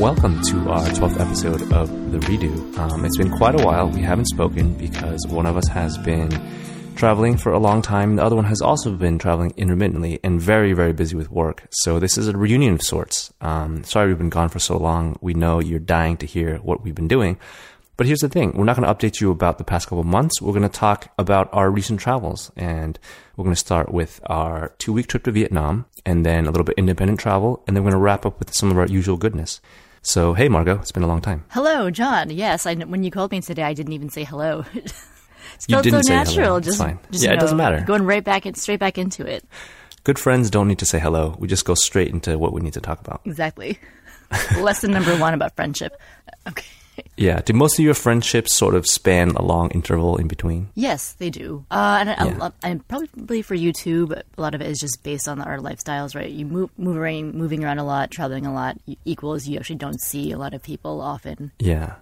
welcome to our 12th episode of The Redo. Um, it's been quite a while. We haven't spoken because one of us has been traveling for a long time. The other one has also been traveling intermittently and very, very busy with work. So this is a reunion of sorts. Um, sorry we've been gone for so long. We know you're dying to hear what we've been doing. But here's the thing. We're not going to update you about the past couple months. We're going to talk about our recent travels. And we're going to start with our two week trip to Vietnam and then a little bit independent travel. And then we're going to wrap up with some of our usual goodness. So, hey, Margot, it's been a long time. Hello, John. Yes, I, when you called me today, I didn't even say hello. it You felt didn't so say natural. hello. It's Just, fine. just, Yeah, you it doesn't matter. Going right back in, straight back into it. Good friends don't need to say hello. We just go straight into what we need to talk about. Exactly. Lesson number one about friendship. Okay. Yeah. Do most of your friendships sort of span a long interval in between? Yes, they do. Uh, and I, Yeah. I, and probably for you too, but a lot of it is just based on our lifestyles, right? You move, move around, moving around a lot, traveling a lot, equals you actually don't see a lot of people often. Yeah.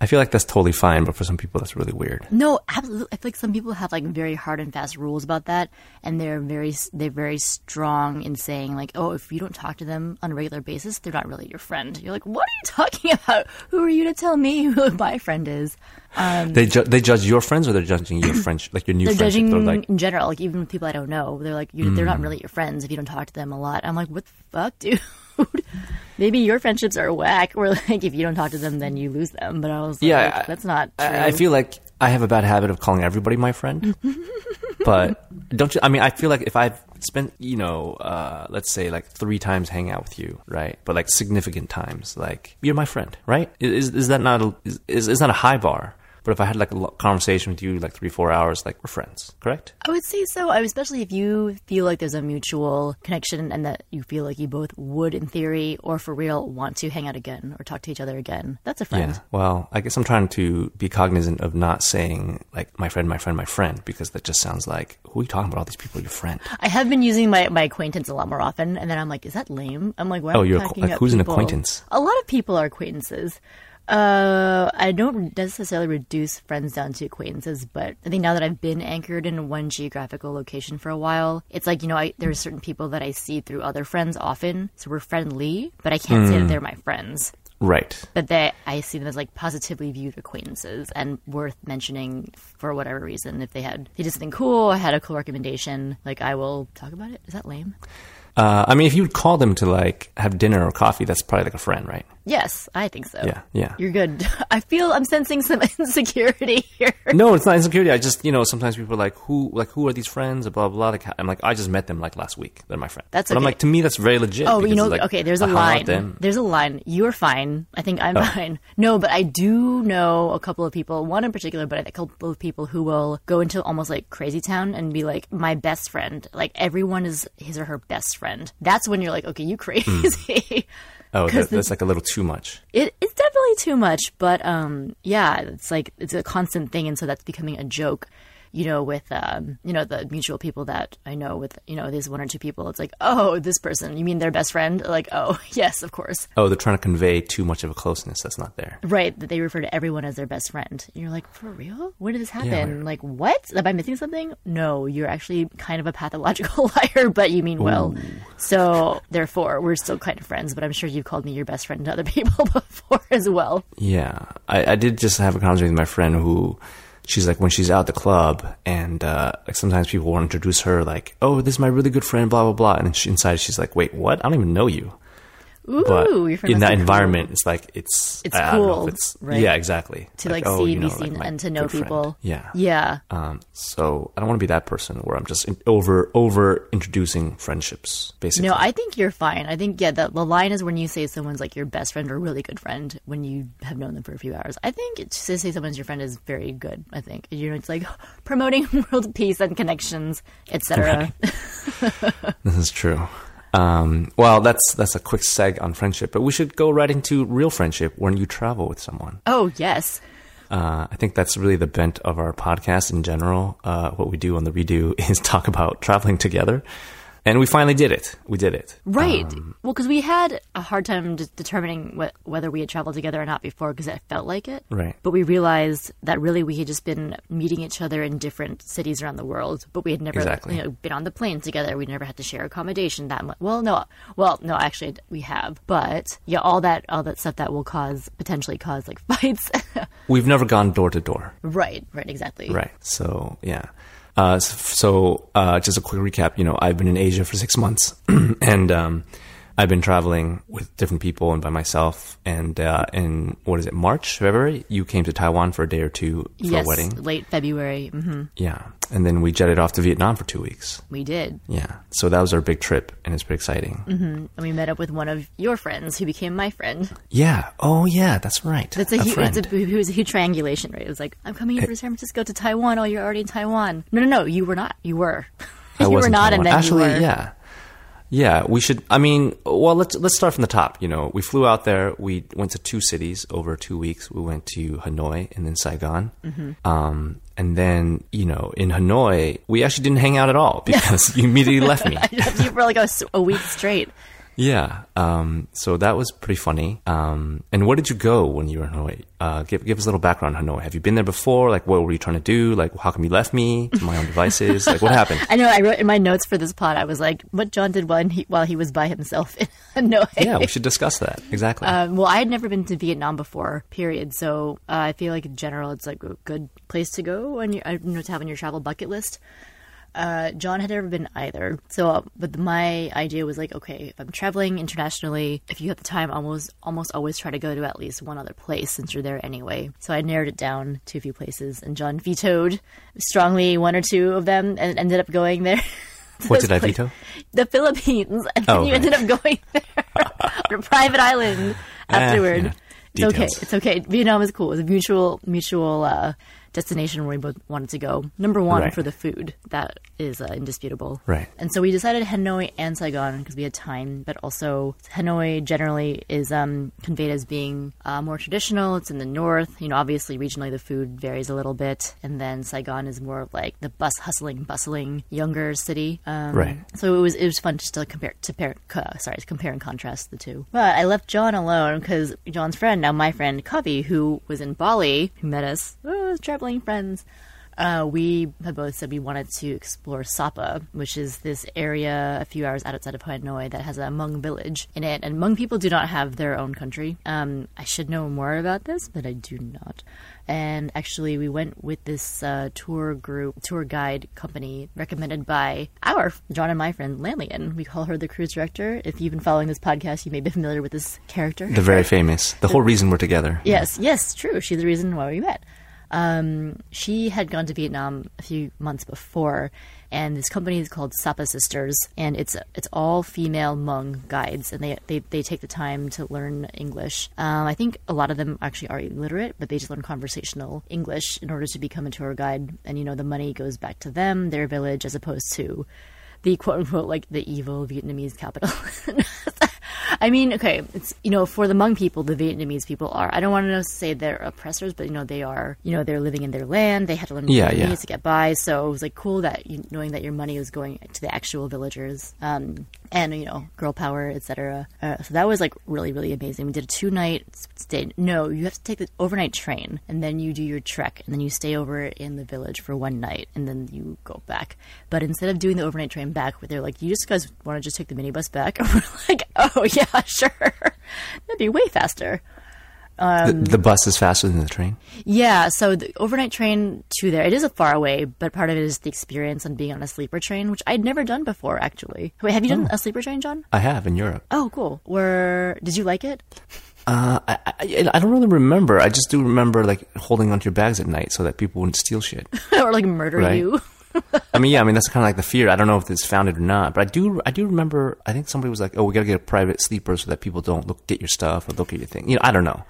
I feel like that's totally fine, but for some people, that's really weird. No, absolutely. I feel like some people have like very hard and fast rules about that, and they're very they're very strong in saying like, oh, if you don't talk to them on a regular basis, they're not really your friend. You're like, what are you talking about? Who are you to tell me who my friend is? Um, they ju- they judge your friends, or they're judging your friends, like your new They're friendship. judging They're like, in general, like even people I don't know. They're like, you, they're not mm. really your friends if you don't talk to them a lot. I'm like, what the fuck, dude? Maybe your friendships are whack, or like if you don't talk to them, then you lose them. But I was like, Yeah, that's not true. I, I feel like I have a bad habit of calling everybody my friend. but don't you? I mean, I feel like if I've spent, you know, uh, let's say like three times hanging out with you, right? But like significant times, like you're my friend, right? Is is that not a is is, not a high bar? But if I had like a conversation with you, like three four hours, like we're friends, correct? I would say so, I- especially if you feel like there's a mutual connection and that you feel like you both would, in theory or for real, want to hang out again or talk to each other again. That's a friend. Yeah. Well, I guess I'm trying to be cognizant of not saying like my friend, my friend, my friend, because that just sounds like who are you talking about? All these people, your friend. I have been using my, my acquaintance a lot more often, and then I'm like, is that lame? I'm like, why Oh, you're a- like, who's an acquaintance? A lot of people are acquaintances. Uh, I don't necessarily reduce friends down to acquaintances, but I think now that I've been anchored in one geographical location for a while, it's like, you know, I, there are certain people that I see through other friends often, so we're friendly, but I can't Hmm. say that they're my friends. Right. But they, I see them as like positively viewed acquaintances and worth mentioning for whatever reason. If they had, they did something cool, I had a cool recommendation, like I will talk about it. Is that lame? Uh, I mean, if you would call them to like have dinner or coffee, that's probably like a friend, right? Yes, I think so. Yeah, yeah. You're good. I feel I'm sensing some insecurity here. No, it's not insecurity. I just, you know, sometimes people are like, who, like, who are these friends? Blah blah. blah. Like, I'm like, I just met them like last week. They're my friend. That's But I'm like, to me, that's very legit. Oh, you know, like, okay, there's a line. There's a line. You're fine. I think Oh. I'm fine. No, but I do know a couple of people, one in particular, but a couple of people who will go into almost like crazy town and be like, my best friend. Like everyone is his or her best friend. That's when you're like, okay, you hmm. crazy. Oh, that, that's like a little too much. It, it's definitely too much, but um, yeah, it's like it's a constant thing, and so that's becoming a joke. You know, with um, you know the mutual people that I know, with you know these one or two people, it's like, oh, this person, you mean their best friend? Like, oh, yes, of course, Oh, they're trying to convey too much of a closeness that's not there. right. That they refer to everyone as their best friend. And you're like, for real? When did this happen? right. Like, what? Am I missing something? No, you're actually kind of a pathological liar, but you mean well. So therefore, we're still kind of friends. But I'm sure you've called me your best friend to other people before as well. Yeah, I, I did just have a conversation with my friend who, she's like when she's out at the club and uh, like sometimes people to introduce her like, oh, this is my really good friend, blah blah blah, and she, inside she's like, wait, what? I don't even know you. Ooh, But in that be cool. environment, it's like it's It's I, I cool, if it's right? yeah, exactly to like, oh, see, you know, be like seen, my and to know good friend. people. Yeah, Yeah. Um, so I don't want to be that person where I'm just over over introducing friendships. Basically, No, I think you're fine. I think yeah, the, the line is when you say someone's like your best friend or really good friend when you have known them for a few hours. I think to say someone's your friend is very good. I think you know it's like promoting world peace and connections, etc. this is true. Um, well, that's that's a quick seg on friendship, but we should go right into real friendship when you travel with someone. Oh yes, Uh, I think that's really the bent of our podcast in general. Uh, what we do on the redo is talk about traveling together. And we finally did it. We did it. Right. Um, well, because we had a hard time determining wh- whether we had traveled together or not before because it felt like it. Right. But we realized that really we had just been meeting each other in different cities around the world, but we had never Exactly. you know, been on the plane together. We never had to share accommodation that much. Well, no. Well, no, actually we have. But yeah, all that all that stuff that will cause potentially cause like fights. we've never gone door to door. right. Right. Exactly. Right. So yeah. Uh, so uh, just a quick recap. You know, I've been in Asia for six months, and um, I've been traveling with different people and by myself. And uh, in what is it, March, February? You came to Taiwan for a day or two for Yes. a wedding. Late February. hmm Yeah, and then we jetted off to Vietnam for two weeks. We did. Yeah, so that was our big trip, and it's pretty exciting. And we met up with one of your friends who became my friend. Yeah. Oh, yeah. That's right. That's a, a huge, it's a, it was a huge triangulation, right? It was like, I'm coming in for San Francisco to Taiwan. Oh, you're already in Taiwan. No, no, no, you were not. You were. I you were not, Taiwan. and then Actually, you were. yeah, yeah. We should. I mean, well, let's let's start from the top. You know, we flew out there. We went to two cities over two weeks. We went to Hanoi and then Saigon. Mm-hmm. Um, and then you know, in Hanoi, we actually didn't hang out at all because you immediately left me. you for like a week straight. Yeah. Um, so that was pretty funny. Um, and where did you go when you were in Hanoi? Uh, give, give us a little background on Hanoi. Have you been there before? Like, what were you trying to do? Like, how come you left me to my own devices? Like, what happened? I know. I wrote in my notes for this pod. I was like, what John did while he, while he was by himself in Hanoi. Yeah, we should discuss that. Exactly. Um, well, I had never been to Vietnam before, period. So uh, I feel like in general, it's like a good place to go and you you know to have on your travel bucket list. Uh, John had never been either. So, uh, but my idea was like, okay, if I'm traveling internationally, if you have the time, almost almost always try to go to at least one other place since you're there anyway. So I narrowed it down to a few places, and John vetoed strongly one or two of them, and ended up going there. what did I veto? The Philippines, and then Oh, you ended up going there on a private island afterward. yeah. It's okay. It's okay. Vietnam is cool. It's a mutual mutual uh, destination where we both wanted to go. Number one Right. for the food. That is uh, indisputable. Right. And so we decided Hanoi and Saigon because we had time, but also Hanoi generally is um, conveyed as being uh, more traditional. It's in the north. You know, obviously regionally the food varies a little bit, and then Saigon is more of like the bus hustling, bustling, younger city. Um, Right. So it was it was fun just to compare to pair, uh, sorry to compare and contrast the two. But I left John alone because John's friend, now my friend Covey, who was in Bali, who met us, oh, traveling friends. Uh, we had both said we wanted to explore Sapa, which is this area a few hours outside of Hanoi that has a Hmong village in it. And Hmong people do not have their own country. Um, I should know more about this, but I do not. And actually, we went with this uh, tour group, tour guide company recommended by our John and my friend Lanlian. We call her the cruise director. If you've been following this podcast, you may be familiar with this character. The very famous. The whole reason we're together. Yes, yes, true. She's the reason why we met. Um, she had gone to Vietnam a few months before, and this company is called Sapa Sisters, and it's it's all female Hmong guides, and they, they they take the time to learn English. Um, I think a lot of them actually are illiterate, but they just learn conversational English in order to become a tour guide, and you know the money goes back to them, their village, as opposed to the quote unquote like the evil Vietnamese capital. I mean, okay, it's you know for the Hmong people, the Vietnamese people are. I don't want to say they're oppressors, but you know they are. You know they're living in their land. They had to learn Yeah, Vietnamese yeah. to get by. So it was like cool that you, knowing that your money was going to the actual villagers, um, and you know girl power, etc. Uh, so that was like really really amazing. We did a two night stay. No, you have to take the overnight train, and then you do your trek, and then you stay over in the village for one night, and then you go back. But instead of doing the overnight train back, they're like, "You just guys want to just take the minibus back?" And we're like, "Oh yeah, sure, that'd be way faster." the, the bus is faster than the train. Yeah, so the overnight train to there, it is a far away, but part of it is the experience on being on a sleeper train, which I'd never done before, actually. Wait, have you done a sleeper train, John? I have in Europe. Oh, cool. Where did you like it? Uh, I, I, I don't really remember. I just do remember like holding onto your bags at night so that people wouldn't steal shit. or like murder Right. you? I mean, yeah, I mean that's kind of like the fear. I don't know if it's founded or not, but I do. I do remember. I think somebody was like, "Oh, we got to get a private sleeper so that people don't look get your stuff or look at your thing." You know, I don't know.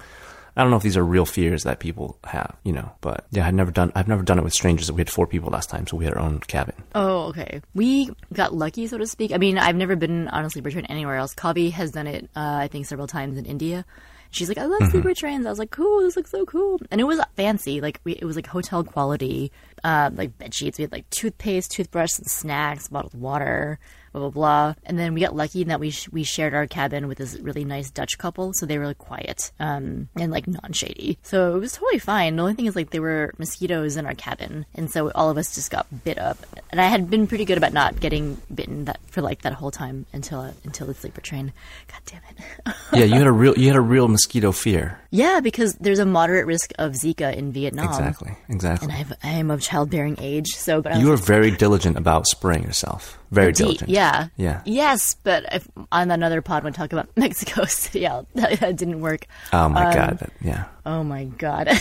I don't know if these are real fears that people have. You know, but yeah, I've never done. I've never done it with strangers. We had four people last time, so we had our own cabin. Oh, okay. We got lucky, so to speak. I mean, I've never been on a sleeper train anywhere else. Kavi has done it, uh, I think, several times in India. She's like, I love sleeper trains. I was like, cool, this looks so cool. And it was fancy. Like, we, it was like hotel quality, uh, like bed sheets. We had like toothpaste, toothbrush, and snacks, bottled water. blah blah blah. And then we got lucky in that we sh- we shared our cabin with this really nice Dutch couple, so they were like quiet um, and like non shady. So it was totally fine. The only thing is like there were mosquitoes in our cabin, and so all of us just got bit up. And I had been pretty good about not getting bitten that for like that whole time until uh, until the sleeper train. God damn it. yeah, you had a real you had a real mosquito fear. yeah, because there's a moderate risk of Zika in Vietnam. Exactly, exactly. And I've, I am of childbearing age, so but You were very diligent about spraying yourself. Very Deep, diligent. Yeah. Yeah. Yes, but if, on another pod, when talk about Mexico, so yeah, that, that didn't work. Oh my Um, god. That, yeah. Oh my god.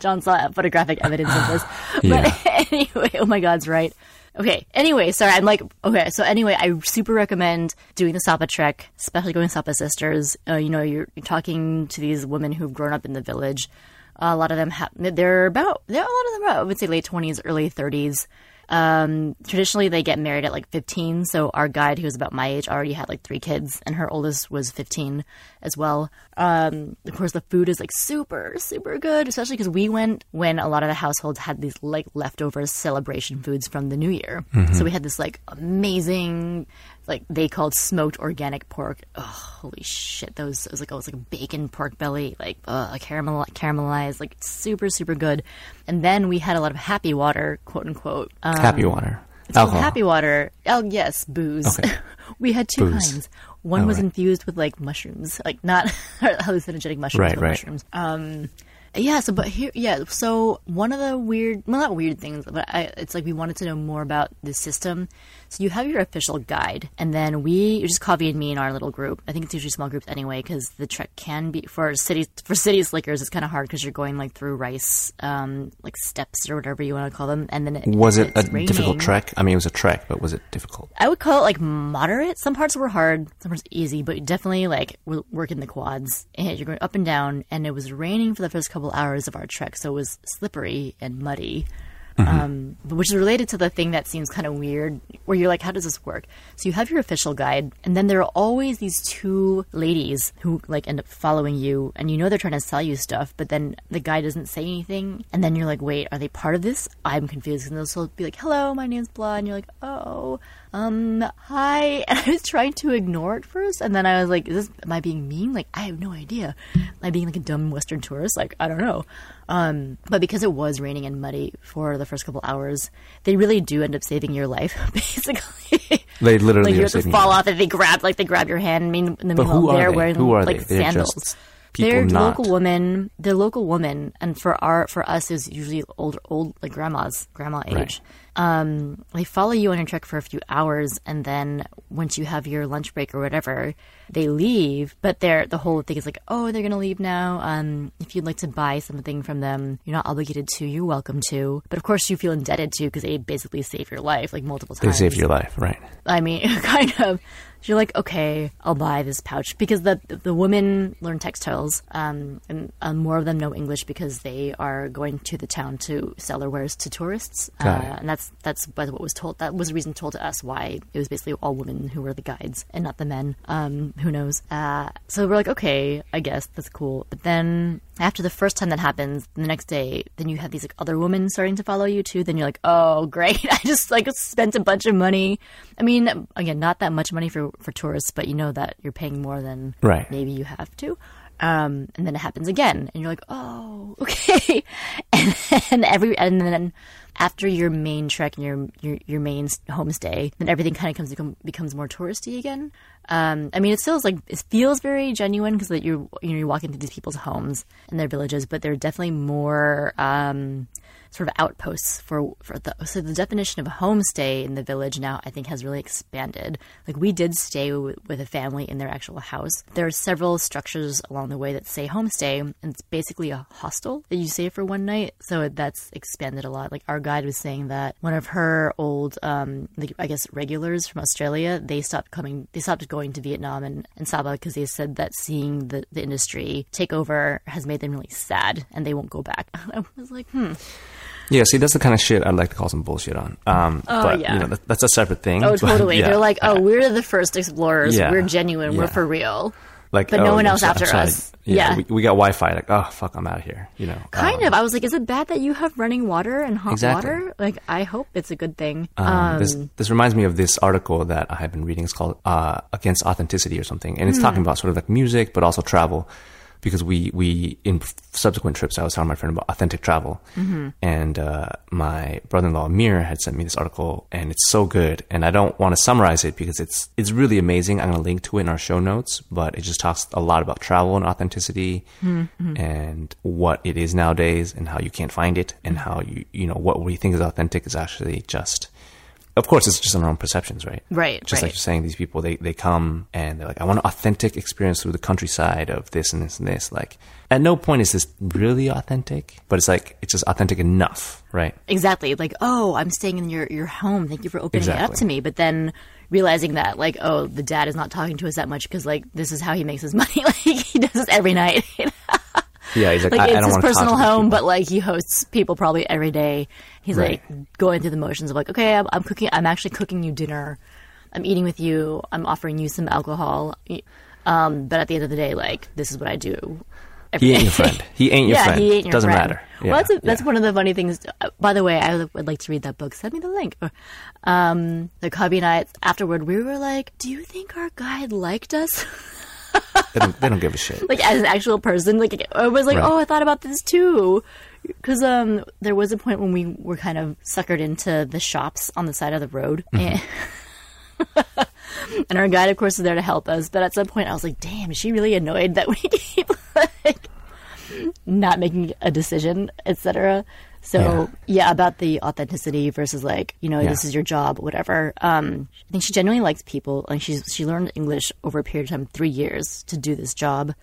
John saw photographic evidence of this. Yeah. But anyway, oh my god's right. Okay. Anyway, sorry. I'm like, okay. So anyway, I super recommend doing the Sapa trek, especially going Sapa Sisters. Uh, you know, you're, you're talking to these women who've grown up in the village. A lot of them have, they're about, they're a lot of them are, I would say late 20s, early 30s. Um, traditionally they get married at like 15. So our guide, who was about my age, already had like three kids, and her oldest was 15 as well. Um, of course, the food is like super, super good, especially because we went when a lot of the households had these like leftover celebration foods from the new year. So we had this like amazing, like they called smoked organic pork. Oh, holy shit! Those it was like it was like a bacon pork belly, like uh, caramel caramelized, like super, super good. And then we had a lot of happy water, quote unquote. Um, Happy water. it's Alcohol. happy water. Oh yes, booze. Okay. we had two Booze. kinds. One Oh, was right. infused with like mushrooms, like not hallucinogenic mushrooms, Right, right. mushrooms. Um, yeah. So, but here, yeah. So one of the weird, well, not weird things, but I, it's like we wanted to know more about the system. So you have your official guide, and then we just Coffee and me in our little group. I think it's usually small groups anyway, because the trek can be for city for city slickers. It's kind of hard because you're going like through rice, um, like steps or whatever you want to call them, and then it, Was it a it's difficult trek? I mean, it was a trek, but was it difficult? I would call it like moderate. Some parts were hard, some parts easy, but definitely like we're working the quads and you're going up and down. And it was raining for the first couple hours of our trek, so it was slippery and muddy. Um, which is related to the thing that seems kind of weird, where you're like, how does this work? So you have your official guide, and then there are always these two ladies who like end up following you, and you know they're trying to sell you stuff, but then the guy doesn't say anything, and then you're like, wait, are they part of this? I'm confused, and they'll be like, hello, my name's blah, and you're like, oh, um, hi, and I was trying to ignore it first, and then I was like, is this, am I being mean? Like, I have no idea. Am I being like a dumb Western tourist? Like, I don't know. Um, but because it was raining and muddy for the first couple hours, they really do end up saving your life, basically. They literally like you have to fall off and they grab like they grab your hand. I mean, in the But meanwhile, who are they're they? wearing Who are like they? They're sandals. just people they're not- local women. They're local women, and for our for us is usually old old like grandmas, grandma age. Right. Um, they follow you on your trek for a few hours, and then once you have your lunch break or whatever, they leave. But they're the whole thing is like, oh, they're gonna leave now. Um, if you'd like to buy something from them, you're not obligated to. You're welcome to. But of course, you feel indebted to because they basically save your life like multiple times. They save your life, right? I mean, kind of. You're like, okay, I'll buy this pouch because the the women learn textiles, um, and um, more of them know English because they are going to the town to sell their wares to tourists, uh, and that's that's what was told. That was the reason told to us why it was basically all women who were the guides and not the men. Um, who knows? Uh, so we're like, okay, I guess that's cool. But then after the first time that happens, the next day, then you have these like other women starting to follow you too. Then you're like, oh great, I just like spent a bunch of money. I mean, again, not that much money for for tourists, but you know that you're paying more than Right. maybe you have to. Um, and then it happens again, and you're like, oh, okay. and then every and then after your main trek and your your, your main homestay, then everything kind of comes becomes more touristy again. Um, I mean, it is like it feels very genuine because that you're you know you're walking through these people's homes and their villages, but they're definitely more um, sort of outposts for for the so the definition of a homestay in the village now I think has really expanded. Like we did stay w- with a family in their actual house. There are several structures along the way that say homestay, and it's basically a hostel that you stay for one night. So that's expanded a lot. Like our guide was saying that one of her old, um, like, I guess regulars from Australia, they stopped coming. They stopped going to Vietnam and, and Sapa because they said that seeing the, the industry take over has made them really sad, and they won't go back. I was like, hmm. Yeah, see, that's the kind of shit I'd like to call some bullshit on. Um, Oh, but, yeah. you know, that, that's a separate thing. Oh, but, totally. yeah. They're like, oh, we're the first explorers. Yeah. We're genuine. Yeah. We're for real. Like, But no one else after sorry. us. Yeah, Yeah. We, we got Wi-Fi. Like, oh fuck, I'm out of here. You know, Kind Um, of. I was like, is it bad that you have running water and hot Exactly. water? Like, I hope it's a good thing. Um, this this reminds me of this article that I have been reading. It's called uh, "Against Authenticity" or something, and it's talking about sort of like music, but also travel. Because we we in subsequent trips, I was telling my friend about authentic travel, and uh, my brother-in-law Amir had sent me this article, and it's so good. And I don't want to summarize it because it's it's really amazing. I'm going to link to it in our show notes, but it just talks a lot about travel and authenticity, and what it is nowadays, and how you can't find it, and how you you know what we think is authentic is actually just of course, it's just on our own perceptions, right? Right, Just like you're saying, these people they they come and they're like, I want an authentic experience through the countryside of this and this and this. Like, at no point is this really authentic, but it's like it's just authentic enough, right? Exactly. Like, oh, I'm staying in your, your home. Thank you for opening it up to me. But then realizing that, like, oh, the dad is not talking to us that much because, like, this is how he makes his money. like, he does this every night. Yeah, he's like, like, I, I it's don't his personal home, but, like, he hosts people probably every day. He's, Right. like, going through the motions of, like, okay, I'm, I'm cooking, I'm actually cooking you dinner. I'm eating with you. I'm offering you some alcohol. Um, but at the end of the day, like, this is what I do. every he ain't your friend. He ain't your yeah, friend. he ain't your Doesn't friend. matter. well, Yeah, that's a, that's yeah. one of the funny things. Uh, By the way, I would like to read that book. Send me the link. Um, the Cubby and I afterward, we were like, "Do you think our guide liked us?" They don't, they don't give a shit. like as an actual person. Like I was like, Right. "Oh, I thought about this too." Because um, there was a point when we were kind of suckered into the shops on the side of the road, and, and our guide, of course, is there to help us. But at some point, I was like, "Damn, is she really annoyed that we keep like not making a decision, etc." So yeah. about the authenticity versus like you know Yeah. this is your job, whatever. Um, I think she genuinely likes people, and she's she learned English over a period of time, three years, to do this job.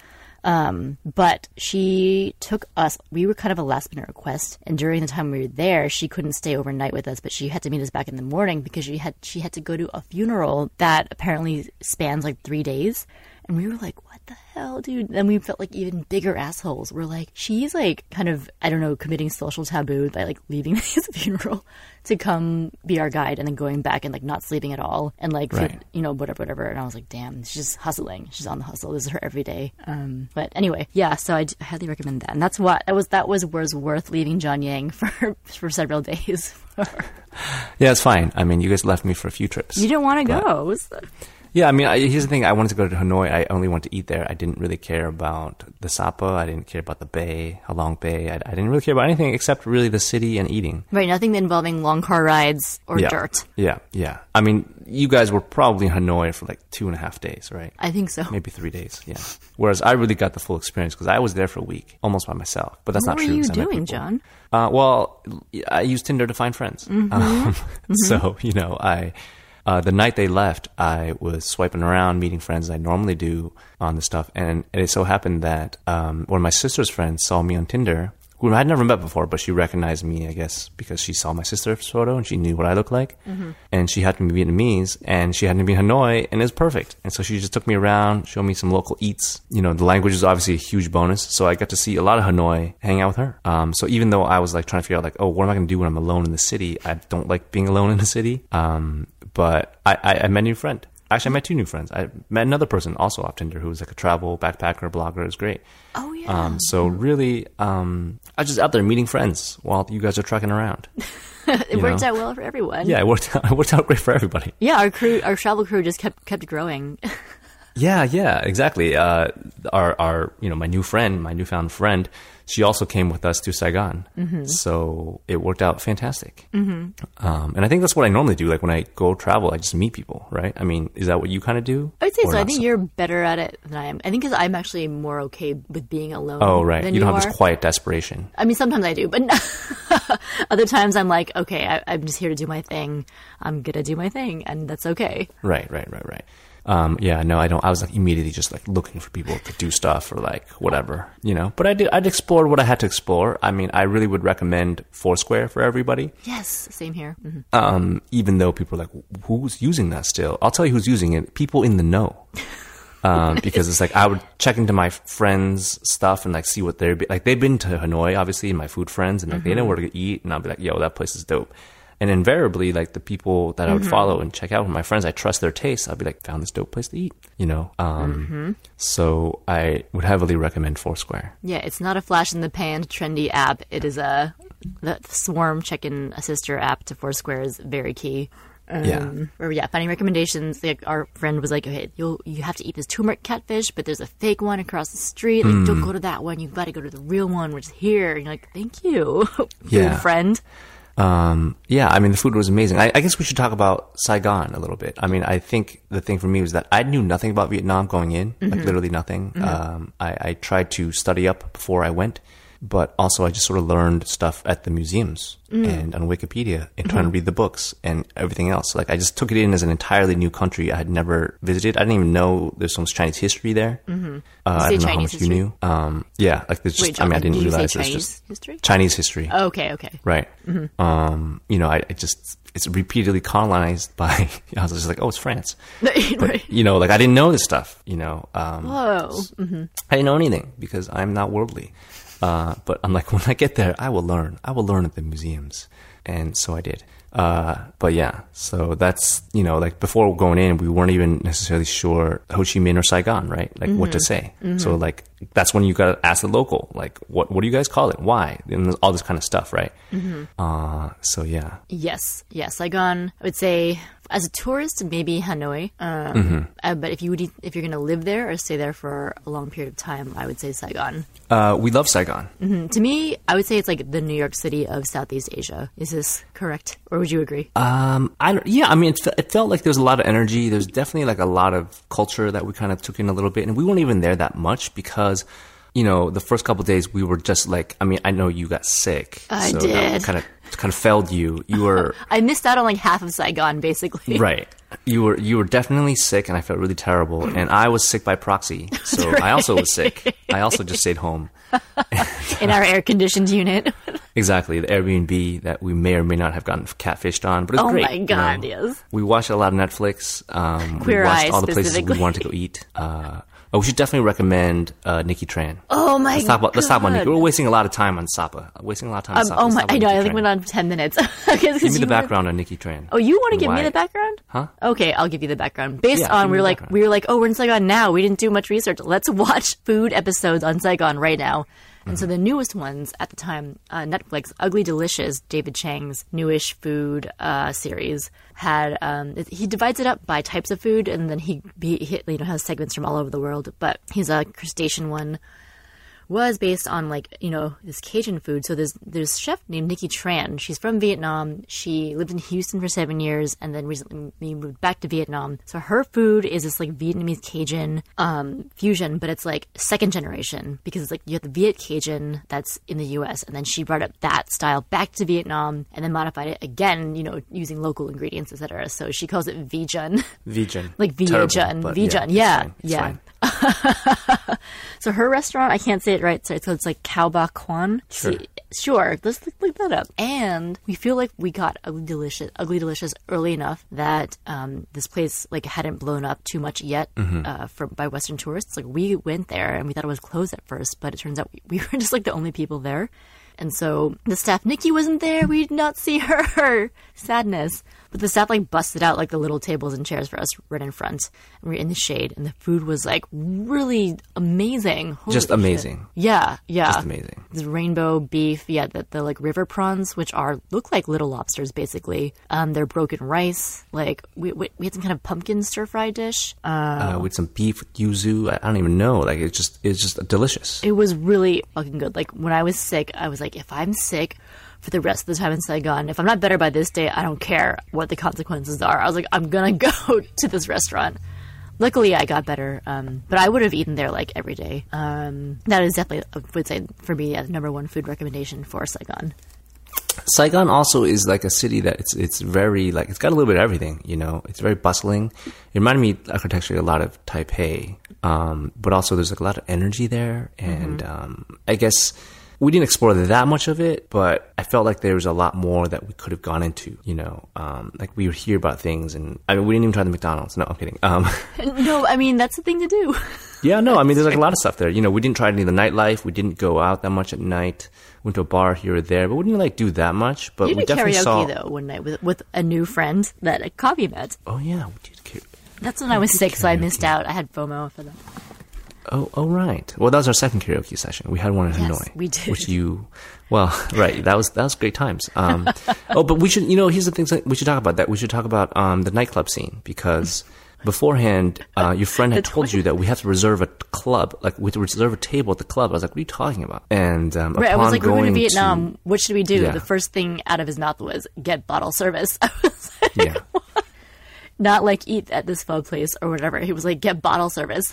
Um, but she took us, we were kind of a last minute request. And during the time we were there, she couldn't stay overnight with us, but she had to meet us back in the morning because she had, she had to go to a funeral that apparently spans like three days. And we were like, what the hell, dude? Then we felt like even bigger assholes. We're like, she's like kind of, I don't know, committing social taboo by like leaving this funeral to come be our guide and then going back and like not sleeping at all and like, Right. you know, whatever, whatever. And I was like, damn, she's just hustling. She's on the hustle. This is her every day. Um, but anyway, yeah. So I highly recommend that. And that's what that was. That was was worth leaving John Yang for for several days. Yeah, it's fine. I mean, you guys left me for a few trips. you didn't want to go. Yeah, I mean, I, here's the thing. I wanted to go to Hanoi. I only wanted to eat there. I didn't really care about the Sapa. I didn't care about the bay, Halong Bay. I, I didn't really care about anything except really the city and eating. right. Nothing involving long car rides or yeah. dirt. Yeah, yeah. I mean, you guys were probably in Hanoi for like two and a half days, right? I think so. Maybe three days. Yeah. Whereas I really got the full experience because I was there for a week, almost by myself. But that's what not true. you 'cause I met doing. John? Uh, well, I used Tinder to find friends. Um, So you know, I uh, the night they left, I was swiping around, meeting friends I normally do on the stuff, and it so happened that um, one of my sister's friends saw me on Tinder. Who I'd never met before, but she recognized me, I guess, because she saw my sister's photo and she knew what I looked like. And she happened to be Vietnamese, and she happened to be in Hanoi, and it was perfect. And so she just took me around, showed me some local eats. You know, the language is obviously a huge bonus, so I got to see a lot of Hanoi, hang out with her. Um, so even though I was like trying to figure out like, oh, what am I going to do when I'm alone in the city? I don't like being alone in the city. Um, but I, I, I met a new friend. Actually, I met two new friends. I met another person also off Tinder who was like a travel backpacker, blogger. It was great. Oh yeah. Um, so really, um, I was just out there meeting friends while you guys are trucking around. it worked know. out well for everyone. Yeah, it worked. Out, it worked out great for everybody. Yeah. Our crew, our travel crew, just kept kept growing. Yeah, yeah, exactly. Uh, our, our, you know, my new friend, my newfound friend, she also came with us to Saigon. Mm-hmm. So it worked out fantastic. Mm-hmm. Um, and I think that's what I normally do. Like when I go travel, I just meet people, right? I mean, is that what you kind of do? I'd say so. I think you're better at it than I am. I think because I'm actually more okay with being alone. Oh, right. You you, don't have are. this quiet desperation. I mean, sometimes I do, but other times I'm like, okay, I, I'm just here to do my thing. I'm gonna do my thing, and that's okay. Right, right, right, right. Um, yeah, no, I don't. I was like immediately just like looking for people to do stuff or like whatever, you know. But I did. I'd explored what I had to explore. I mean, I really would recommend Foursquare for everybody. Yes, same here. hmm Um, even though people are like, who's using that still? I'll tell you who's using it. People in the know. Um, because it's like I would check into my friends' stuff and like see what they're be- like. They've been to Hanoi, obviously, and my food friends, and like they know where to eat, and I'll be like, "Yo, that place is dope." And invariably, like the people that I would follow and check out, with my friends, I trust their taste. I'd be like, found this dope place to eat, you know. Um, So I would heavily recommend Foursquare. Yeah, it's not a flash in the pan trendy app. It is a the Swarm check-in a sister app to Foursquare is very key. Um, Yeah. Or yeah, finding recommendations. Like our friend was like, "Okay, you'll you have to eat this turmeric catfish, but there's a fake one across the street. Like, don't go to that one. You've got to go to the real one, which is here." And you're like, "Thank you, Yeah. friend." Um, yeah, I mean, the food was amazing. I, I guess we should talk about Saigon a little bit. I mean, I think the thing for me was that I knew nothing about Vietnam going in, like literally nothing. Um, I, I tried to study up before I went, but also I just sort of learned stuff at the museums and on Wikipedia and trying to read the books and everything else. Like I just took it in as an entirely new country I had never visited. I didn't even know there's so much Chinese history there. Mm-hmm. Uh, I don't know how much history? you knew. Um, yeah, like there's just, Wait, I mean, I didn't did you realize there's Chinese just history? Chinese history. Okay, okay. Right. Um, you know, I, I just, it's repeatedly colonized by, I was just like, oh, it's France. right. You know, like I didn't know this stuff, you know. Um, Whoa. I didn't know anything because I'm not worldly. Uh, but I'm like, when I get there, I will learn. I will learn at the museums. And so I did. Uh, but yeah, so that's, you know, like before going in, we weren't even necessarily sure Ho Chi Minh or Saigon, right? Like what to say. So like, that's when you gotta ask the local, like, what, what do you guys call it? Why? And all this kind of stuff, right? Uh, so yeah. Yes, yes. Saigon, I would say, as a tourist, maybe Hanoi. Um, Mm-hmm. uh, but if you would, if you're going to live there or stay there for a long period of time, I would say Saigon. Uh, we love Saigon. Mm, To me, I would say it's like the New York City of Southeast Asia. Is this correct, or would you agree? Um, I don't, yeah, I mean, it, it felt like there was a lot of energy. There's definitely like a lot of culture that we kind of took in a little bit, and we weren't even there that much because, you know, the first couple of days we were just like, I mean, I know you got sick, I so did. kind of kind of failed you. You were I missed out on like half of Saigon, basically. right. You were you were definitely sick, and I felt really terrible. And I was sick by proxy, so I also was sick. I also just stayed home. in our air conditioned unit. Exactly, the Airbnb that we may or may not have gotten catfished on, but it's Oh great. my you God, know. yes. We watched a lot of Netflix. Um, Queer we watched all the places we wanted to go eat. Uh, oh, we should definitely recommend uh, Nikki Tran. Oh my let's talk about let's talk about Nikki. We're wasting a lot of time on Sapa. Wasting a lot of time on Um, Sapa. oh my! I know. I think Tran. we're on ten minutes. Okay, Give me the background on Nikki Tran. Oh, you want to give me the background? Huh? Okay, I'll give you the background. Based Yeah, on we were like background. we were like, oh, we're in Saigon now. We didn't do much research. Let's watch food episodes on Saigon right now. And Mm-hmm. so the newest ones at the time, uh, Netflix, Ugly Delicious, David Chang's newish food uh, series had. Um, he divides it up by types of food, and then he, he, he you know has segments from all over the world. But he's a crustacean one was based on like you know this Cajun food. So there's there's a chef named Nikki Tran. She's from Vietnam. She lived in Houston for seven years and then recently moved back to Vietnam. So her food is this like Vietnamese Cajun um, fusion, but it's like second generation because it's like you have the Viet Cajun that's in the U.S. and then she brought up that style back to Vietnam and then modified it again, you know, using local ingredients, etc. So she calls it Vijun. Vijay. Like but Vijay, it's yeah, fine, it's yeah. fine. So her restaurant, I can't say it right, so it's, it's like Cao Ba Quan. Sure. See- sure, let's look, that up. And we feel like we got Ugly Delicious, Ugly Delicious early enough that um, this place like hadn't blown up too much yet Mm-hmm. uh, from by Western tourists. Like we went there and we thought it was closed at first, but it turns out we, we were just like the only people there. And so the staff, Nikki wasn't there. We did not see her. Sadness. But the staff like busted out like the little tables and chairs for us right in front. And we are in the shade, and the food was like really amazing. Holy Just shit. amazing. Yeah, yeah. Just amazing. The rainbow beef, yeah, the, the like river prawns, which are look like little lobsters basically. Um, they're broken rice. Like we, we, we had some kind of pumpkin stir fry dish. Uh, Uh, with some beef with yuzu. I, I don't even know. Like it's just it's just delicious. it was really fucking good. Like when I was sick, I was like, if I'm sick for the rest of the time in Saigon, if I'm not better by this day, I don't care what the consequences are. I was like, I'm gonna go to this restaurant. Luckily, I got better, um, but I would have eaten there like every day. Um, that is definitely, I would say, for me, yeah, the number one food recommendation for Saigon. Saigon also is like a city that it's it's very like it's got a little bit of everything. You know, it's very bustling. It reminded me architecturally a lot of Taipei, um, but also there's like a lot of energy there, and um, I guess we didn't explore that much of it, but I felt like there was a lot more that we could have gone into. You know, um, like we would hear about things, and I mean, we didn't even try the McDonald's. No, I'm kidding. Um, no, I mean that's the thing to do. yeah, no, I mean, there's like a lot of stuff there. You know, we didn't try any of the nightlife. We didn't go out that much at night. Went to a bar here or there, but we didn't like do that much. But You we definitely karaoke saw. though one night with with a new friend that a Coffee met. Oh yeah, we did. Karaoke. That's when I was sick, so I missed out. I had FOMO for that. Oh, oh, right. Well, that was our second karaoke session. We had one in Yes, Hanoi, we did. Which you, well, right. That was that was great times. Um, oh, but we should, you know, here's the things that we should talk about. That we should talk about um, the nightclub scene because beforehand, uh, your friend had told you that we have to reserve a club, like we have to reserve a table at the club. I was like, what are you talking about? And um, Right, I was like, we're going to Vietnam. What should we do? Yeah. The first thing out of his mouth was get bottle service. I was like, yeah. not like eat at this pho place or whatever. He was like, get bottle service.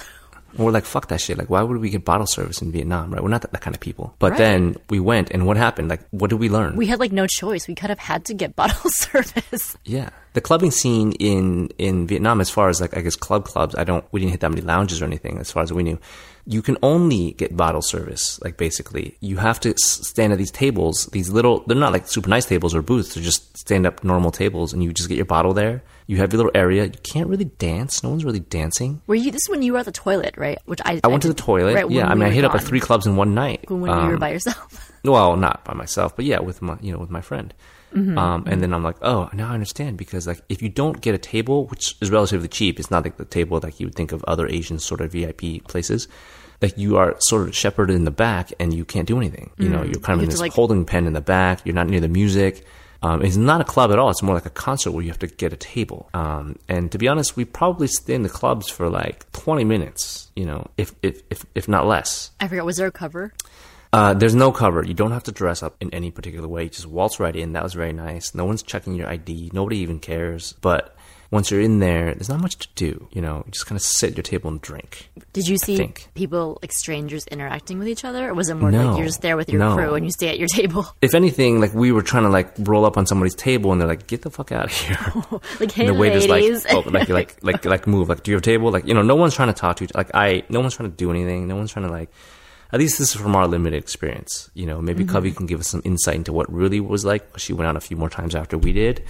We're like, fuck that shit. Like, why would we get bottle service in Vietnam, right? We're not that, that kind of people. But Right. then we went, and what happened? Like, what did we learn? We had like no choice. We kind of had to get bottle service. Yeah, the clubbing scene in in Vietnam, as far as like I guess club clubs, I don't we didn't hit that many lounges or anything. As far as we knew, you can only get bottle service. Like basically, you have to stand at these tables. These little, they're not like super nice tables or booths. They're just stand up normal tables, and you just get your bottle there. You have your little area. You can't really dance. No one's really dancing. Were you? This is when you were at the toilet, right? Which I I went to the toilet. Right, yeah, I we mean, I were hit up like three clubs in one night. When you were Um, by yourself. well, not by myself, but yeah, with my you know with my friend. Mm-hmm. Um, and then I'm like, oh, now I understand because like if you don't get a table, which is relatively cheap, it's not like the table like you would think of other Asian sort of VIP places. Like you are sort of shepherded in the back and you can't do anything. You know, you're kind of Mm. You in this like- holding pen in the back. You're not near the music. Um, it's not a club at all. It's more like a concert where you have to get a table. Um, and to be honest, we probably stay in the clubs for like 20 minutes. You know, if if if, if not less. I forgot. Was there a cover? Uh, there's no cover. You don't have to dress up in any particular way. You just waltz right in. That was very nice. No one's checking your ID. Nobody even cares. But once you're in there, there's not much to do. You know, you just kind of sit at your table and drink. Did you see people, like strangers, interacting with each other, or was it more No. like you're just there with your No. crew and you stay at your table? If anything, like we were trying to like roll up on somebody's table and they're like, "Get the fuck out of here!" like, hey, and the waiter's ladies. like, "Oh, like like like like move. Like, do you have a table?" Like, you know, no one's trying to talk to you. Like, I, no one's trying to do anything. No one's trying to like. At least this is from our limited experience. You know, maybe Mm-hmm. Covey can give us some insight into what really was like. She went out a few more times after we did.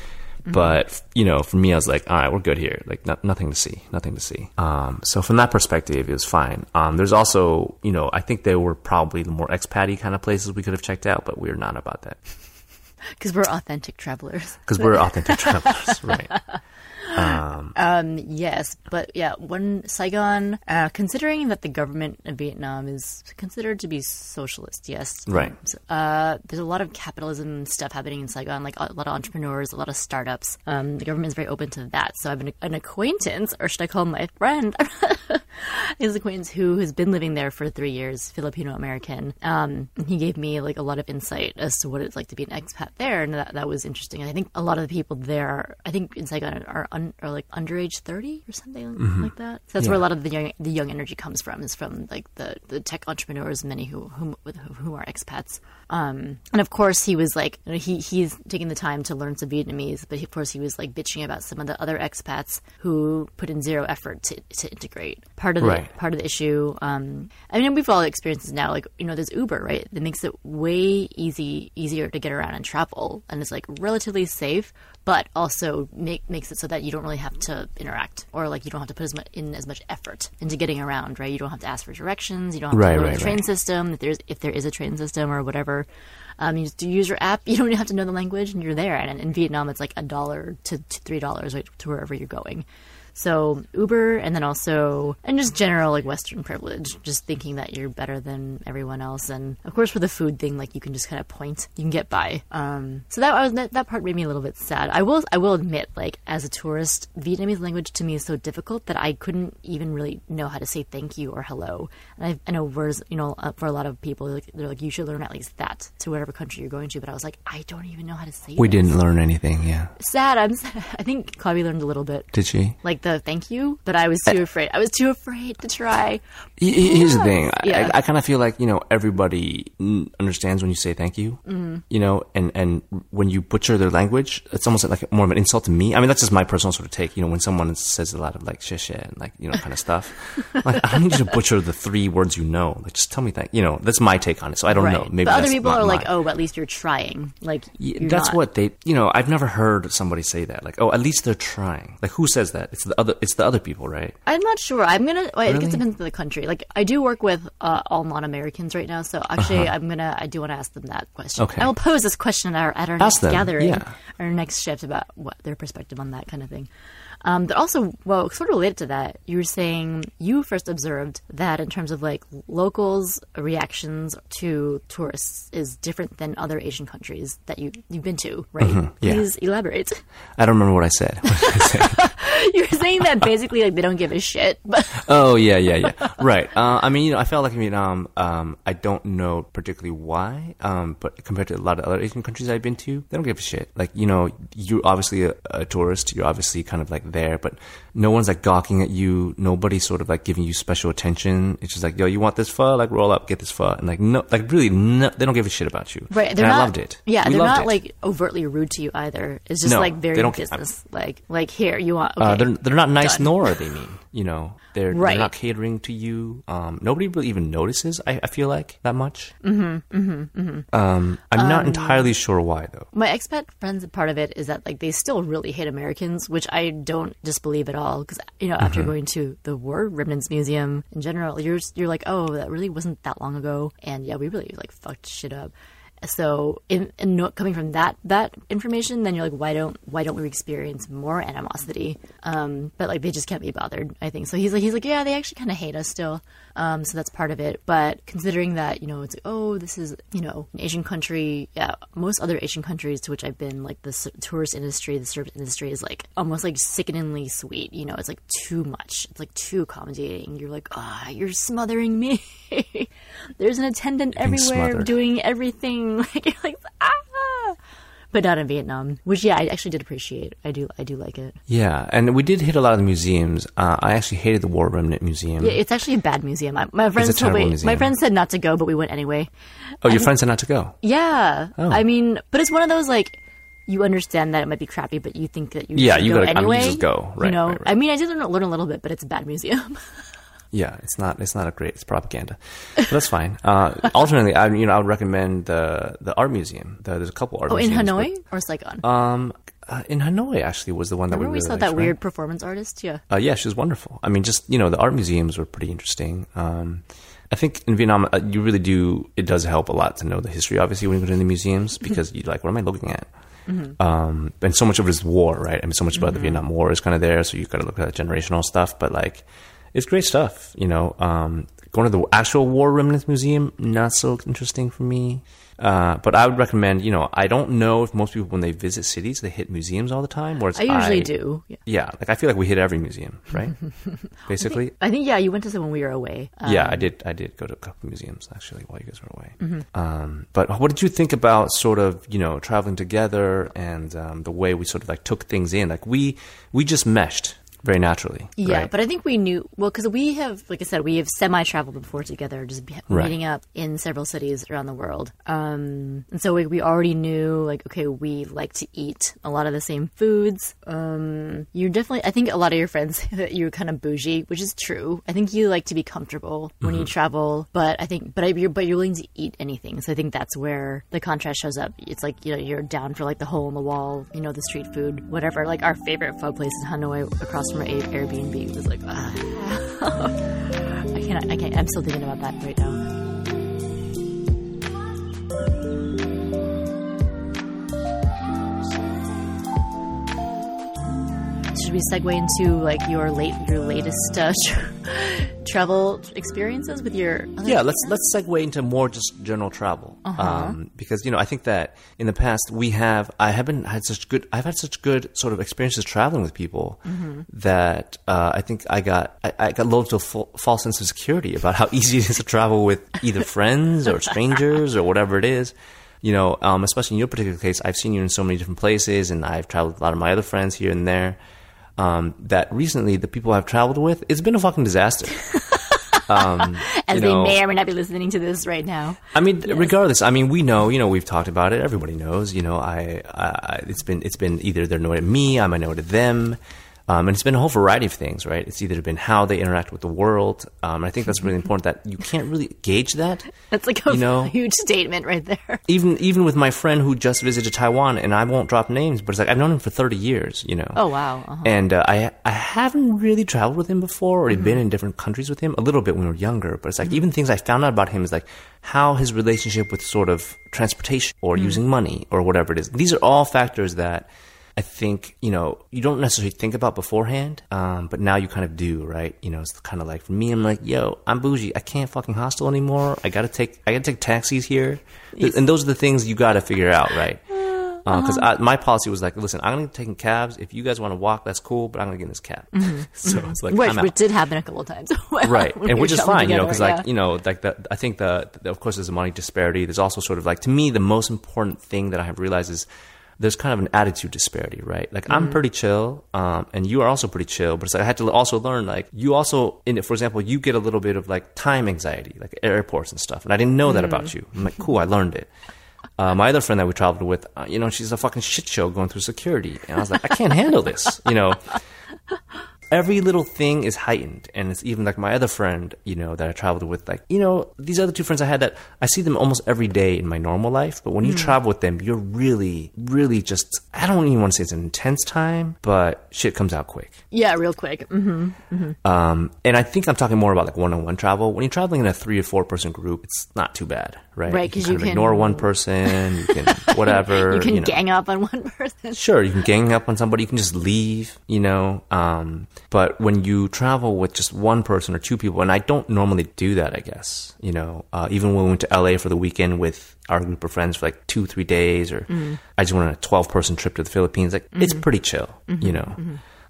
Mm-hmm. But you know, for me, I was like, all right, we're good here. Like, no, nothing to see, nothing to see. Um, so from that perspective, it was fine. Um, there's also, you know, I think there were probably the more expatty kind of places we could have checked out, but we're not about that Because we're authentic travelers. because we're authentic travelers, right? Um, yes, but yeah, when Saigon, uh, considering that the government of Vietnam is considered to be socialist, yes, Right. um, uh, there's a lot of capitalism stuff happening in Saigon, like a lot of entrepreneurs, a lot of startups. Um, the government is very open to that. So I have an, an acquaintance, or should I call him my friend? his acquaintance who has been living there for three years, Filipino American. Um, he gave me like a lot of insight as to what it's like to be an expat there, and that, that was interesting. And I think a lot of the people there, I think in Saigon, are, un, are like underage thirty or something like that. So that's where a lot of the young the young energy comes from. Is from like the, the tech entrepreneurs, many who who who are expats. Um, and of course, he was like you know, he he's taking the time to learn some Vietnamese, but of course he was like bitching about some of the other expats who put in zero effort to, to integrate. Part of the Right. part of the issue. Um, I mean, we've all experienced this now. Like you know, there's Uber, right? That makes it way easy easier to get around and travel, and it's like relatively safe, but also make, makes it so that you don't really have to interact or like you don't have to put as much in as much effort into getting around, right? You don't have to ask for directions. You don't have Right, to go right, to the train right. system if there's if there is a train system or whatever. Um, you just use your app. You don't even have to know the language, and you're there. And in Vietnam, it's like a dollar to, to three dollars right, to wherever you're going. So Uber, and then also, and just general like Western privilege, just thinking that you're better than everyone else, and of course for the food thing, like you can just kind of point, you can get by. Um, so that, was, that that part made me a little bit sad. I will I will admit, like as a tourist, Vietnamese language to me is so difficult that I couldn't even really know how to say thank you or hello. And I, I know words, you know, uh, for a lot of people, like, they're like you should learn at least that to whatever country you're going to. But I was like, I don't even know how to say. We this. didn't learn anything. Yeah, Sad. I'm. sad. I think Chloe learned a little bit did she? like like the thank you, but I was too afraid. I was too afraid to try. He- he- Here's the thing. Yeah. I, I kind of feel like you know everybody understands when you say thank you. Mm-hmm. You know, and and when you butcher their language, it's almost like more of an insult to me. I mean, that's just my personal sort of take. You know, when someone says a lot of like shit shit and like you know kind of stuff, like I don't need you to butcher the three words you know. Like just tell me thank. You know, that's my take on it. So I don't know. Maybe but other people are like, mine. oh, at least you're trying. Like Yeah, that's not. what they you know i've never heard somebody say that like oh at least they're trying like who says that it's the other it's the other people right I'm not sure. I'm gonna. Well, I think it depends on the country. Like I do work with uh, all non-Americans right now, so actually, I'm gonna. I do want to ask them that question. Uh-huh. Okay. I will pose this question at our at our next them, gathering, yeah. our next shift about what their perspective on that kind of thing. Um, but also, well, sort of related to that, you were saying you first observed that in terms of like locals' reactions to tourists is different than other Asian countries that you you've been to, right? Mm-hmm. yeah. Please elaborate. i don't remember what i said What I say? You're saying that basically like they don't give a shit, but oh yeah yeah yeah right uh, i mean you know i felt like in vietnam um, i don't know particularly why um, but compared to a lot of other asian countries i've been to they don't give a shit like you know you're obviously a, a tourist you're obviously kind of like there but no one's like gawking at you nobody's sort of like giving you special attention it's just like yo you want this pho like roll up get this pho and like no like really no, they don't give a shit about you Right, they're i not, loved it Yeah, We they're not it. like overtly rude to you either. It's just No, like very they don't- business. like, like here you want. Okay, Uh, they're they're not nice, done. nor are they mean. You know, they're Right. they're not catering to you. Um, nobody really even notices. I, I feel like that much. Mm-hmm. Mm-hmm. mm-hmm. Um, I'm not entirely sure why though. My expat friends, part of it is that like they still really hate Americans, which I don't disbelieve at all. Because you know, Mm-hmm. after going to the War Remnants Museum in general, you're you're like, oh, that really wasn't that long ago, and yeah, we really like fucked shit up. So, in, in coming from that that information, then you're like, why don't why don't we experience more animosity? Um, but like they just can't be bothered. I think so. He's like he's like, yeah, they actually kind of hate us still. Um, so that's part of it. But considering that, you know, it's like, oh, this is, you know, an Asian country. Yeah, most other Asian countries to which I've been, like the tourist industry, the service industry is like almost like sickeningly sweet. You know, it's like too much. It's like too accommodating. You're like, ah, you're smothering me. There's an attendant being everywhere smothered. doing everything. Like you're like, ah. But not in Vietnam, which yeah, I actually did appreciate. I do, I do like it. Yeah, and we did hit a lot of the museums. Uh, I actually hated the War Remnant Museum. Yeah, it's actually a bad museum. I, my friends told me. museum. My friends said not to go, but we went anyway. oh, your friends said not to go. Yeah, Oh. I mean, but it's one of those like you understand that it might be crappy, but you think that you Yeah, you go gotta- I mean, you anyway. just go. Right, you know, right, right. I mean, I did learn a little bit, but it's a bad museum. Yeah, it's not. It's not a great. It's propaganda. But that's fine. Uh, alternately, I you know I would recommend the the art museum. The, there's a couple art. oh, in museums, Hanoi or Saigon? um, uh, in Hanoi actually was the one that Remember we we saw that right? weird performance artist? Yeah. Uh, yeah, she was wonderful. I mean, just you know, the art museums were pretty interesting. Um, I think in Vietnam, uh, you really do. It does help a lot to know the history, obviously, when you go to the museums because you're like, what am I looking at? Um, and so much of it is war, right? I mean, so much about the Vietnam War is kind of there, so you've got to look at generational stuff. But like, it's great stuff, you know. Um, going to the actual War Remnants Museum, not so interesting for me. Uh, but I would recommend, you know, I don't know if most people when they visit cities they hit museums all the time. Whereas I usually do. Yeah. yeah, like I feel like we hit every museum, right? Basically. I think yeah, you went to some when we were away. Uh, yeah, I did. I did go to a couple museums actually while you guys were away. Um, but what did you think about sort of you know traveling together and um, the way we sort of like took things in? Like we we just meshed very naturally. Yeah, right? but I think we knew well because we have, like I said, we have semi-traveled before together, just be, Right. meeting up in several cities around the world. Um, and so we, we already knew, like, okay, we like to eat a lot of the same foods. Um, you're definitely, I think a lot of your friends that you're kind of bougie, which is true. I think you like to be comfortable when Mm-hmm. you travel, but I think, but I, you're, but you're willing to eat anything. So I think that's where the contrast shows up. It's like you know you're down for like the hole in the wall, you know, the street food, whatever. Like our favorite pho place in Hanoi, across from A- Airbnb, was like, ah. I can't, I can't. I'm still thinking about that right now. Should we segue into like your late, your latest uh, travel experiences with your? Other yeah, let's let's segue into more just general travel, um, because you know I think that in the past we have I haven't had such good I've had such good sort of experiences traveling with people that uh, I think I got I, I got loads of full, false sense of security about how easy it is to travel with either friends or strangers or whatever it is. You know, um, especially in your particular case, I've seen you in so many different places, and I've traveled with a lot of my other friends here and there. Um, that recently the people I've traveled with, it's been a fucking disaster. Um, As you they may or may not be listening to this right now. I mean, regardless, I mean, we know, you know, we've talked about it. Everybody knows, you know, I, I it's been, it's been either they're annoyed at me, I'm annoyed at them. Um, and it's been a whole variety of things, right? It's either been how they interact with the world. Um, and I think that's really important that you can't really gauge that. That's like a You know- huge statement right there. Even, even with my friend who just visited Taiwan, and I won't drop names, but it's like I've known him for 30 years, you know? Oh wow. Uh-huh. And uh, I I haven't really traveled with him before or been in different countries with him a little bit when we were younger. But it's like even things I found out about him is like how his relationship with sort of transportation or using money or whatever it is. These are all factors that I think you know you don't necessarily think about beforehand, um, but now you kind of do, right? You know, it's kind of like for me, I'm like, yo, I'm bougie. I can't fucking hostel anymore. I gotta take I gotta take taxis here, and those are the things you gotta figure out, right? Uh-huh. Um, because my policy was like, listen, I'm gonna be taking cabs. If you guys want to walk, that's cool, but I'm gonna get in this cab. Mm-hmm. so it's like Which, which did happen a couple of times. right, and which is fine, you know, because yeah. like you know, like the I think the, the of course there's a money disparity. There's also sort of like to me the most important thing that I have realized is there's kind of an attitude disparity, right? Like I'm pretty chill, um, and you are also pretty chill, but it's like I had to also learn like you also in it. For example, you get a little bit of like time anxiety, like airports and stuff, and I didn't know that about you. I'm like, cool, I learned it. Uh, my other friend that we traveled with, uh, you know, she's a fucking shit show going through security, and I was like, I can't handle this, you know. Every little thing is heightened, and it's even like my other friend, you know, that I traveled with. Like, you know, these other two friends I had that I see them almost every day in my normal life, but when you travel with them, you're really, really just. I don't even want to say it's an intense time, but shit comes out quick. yeah, real quick. hmm Um, and I think I'm talking more about like one-on-one travel. When you're traveling in a three or four-person group, it's not too bad, right? Right, you 'cause can you can- ignore one person, you can whatever. You can know. gang up on one person. Sure, you can gang up on somebody. You can just leave, you know. Um, but when you travel with just one person or two people, and I don't normally do that, I guess, you know. Uh, even when we went to LA for the weekend with our group of friends for like two, three days, or I just went on a twelve-person trip to the Philippines, like it's pretty chill, you know.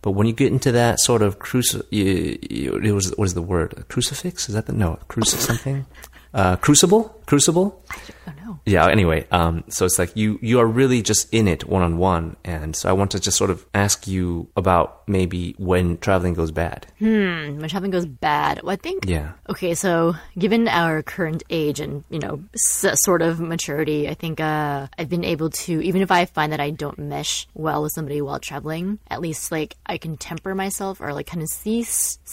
But when you get into that sort of cruci, you, you, it was what is the word? A crucifix? Is that the no? Cruci something? Uh, crucible? Crucible? Yeah anyway um, so it's like you you are really just in it one on one and so i want to just sort of ask you about maybe when traveling goes bad. Hmm, When shopping goes bad, well, I think. yeah. Okay, so given our current age and you know s- sort of maturity, I think uh, I've been able to, even if I find that I don't mesh well with somebody while traveling, at least like I can temper myself or like kind of see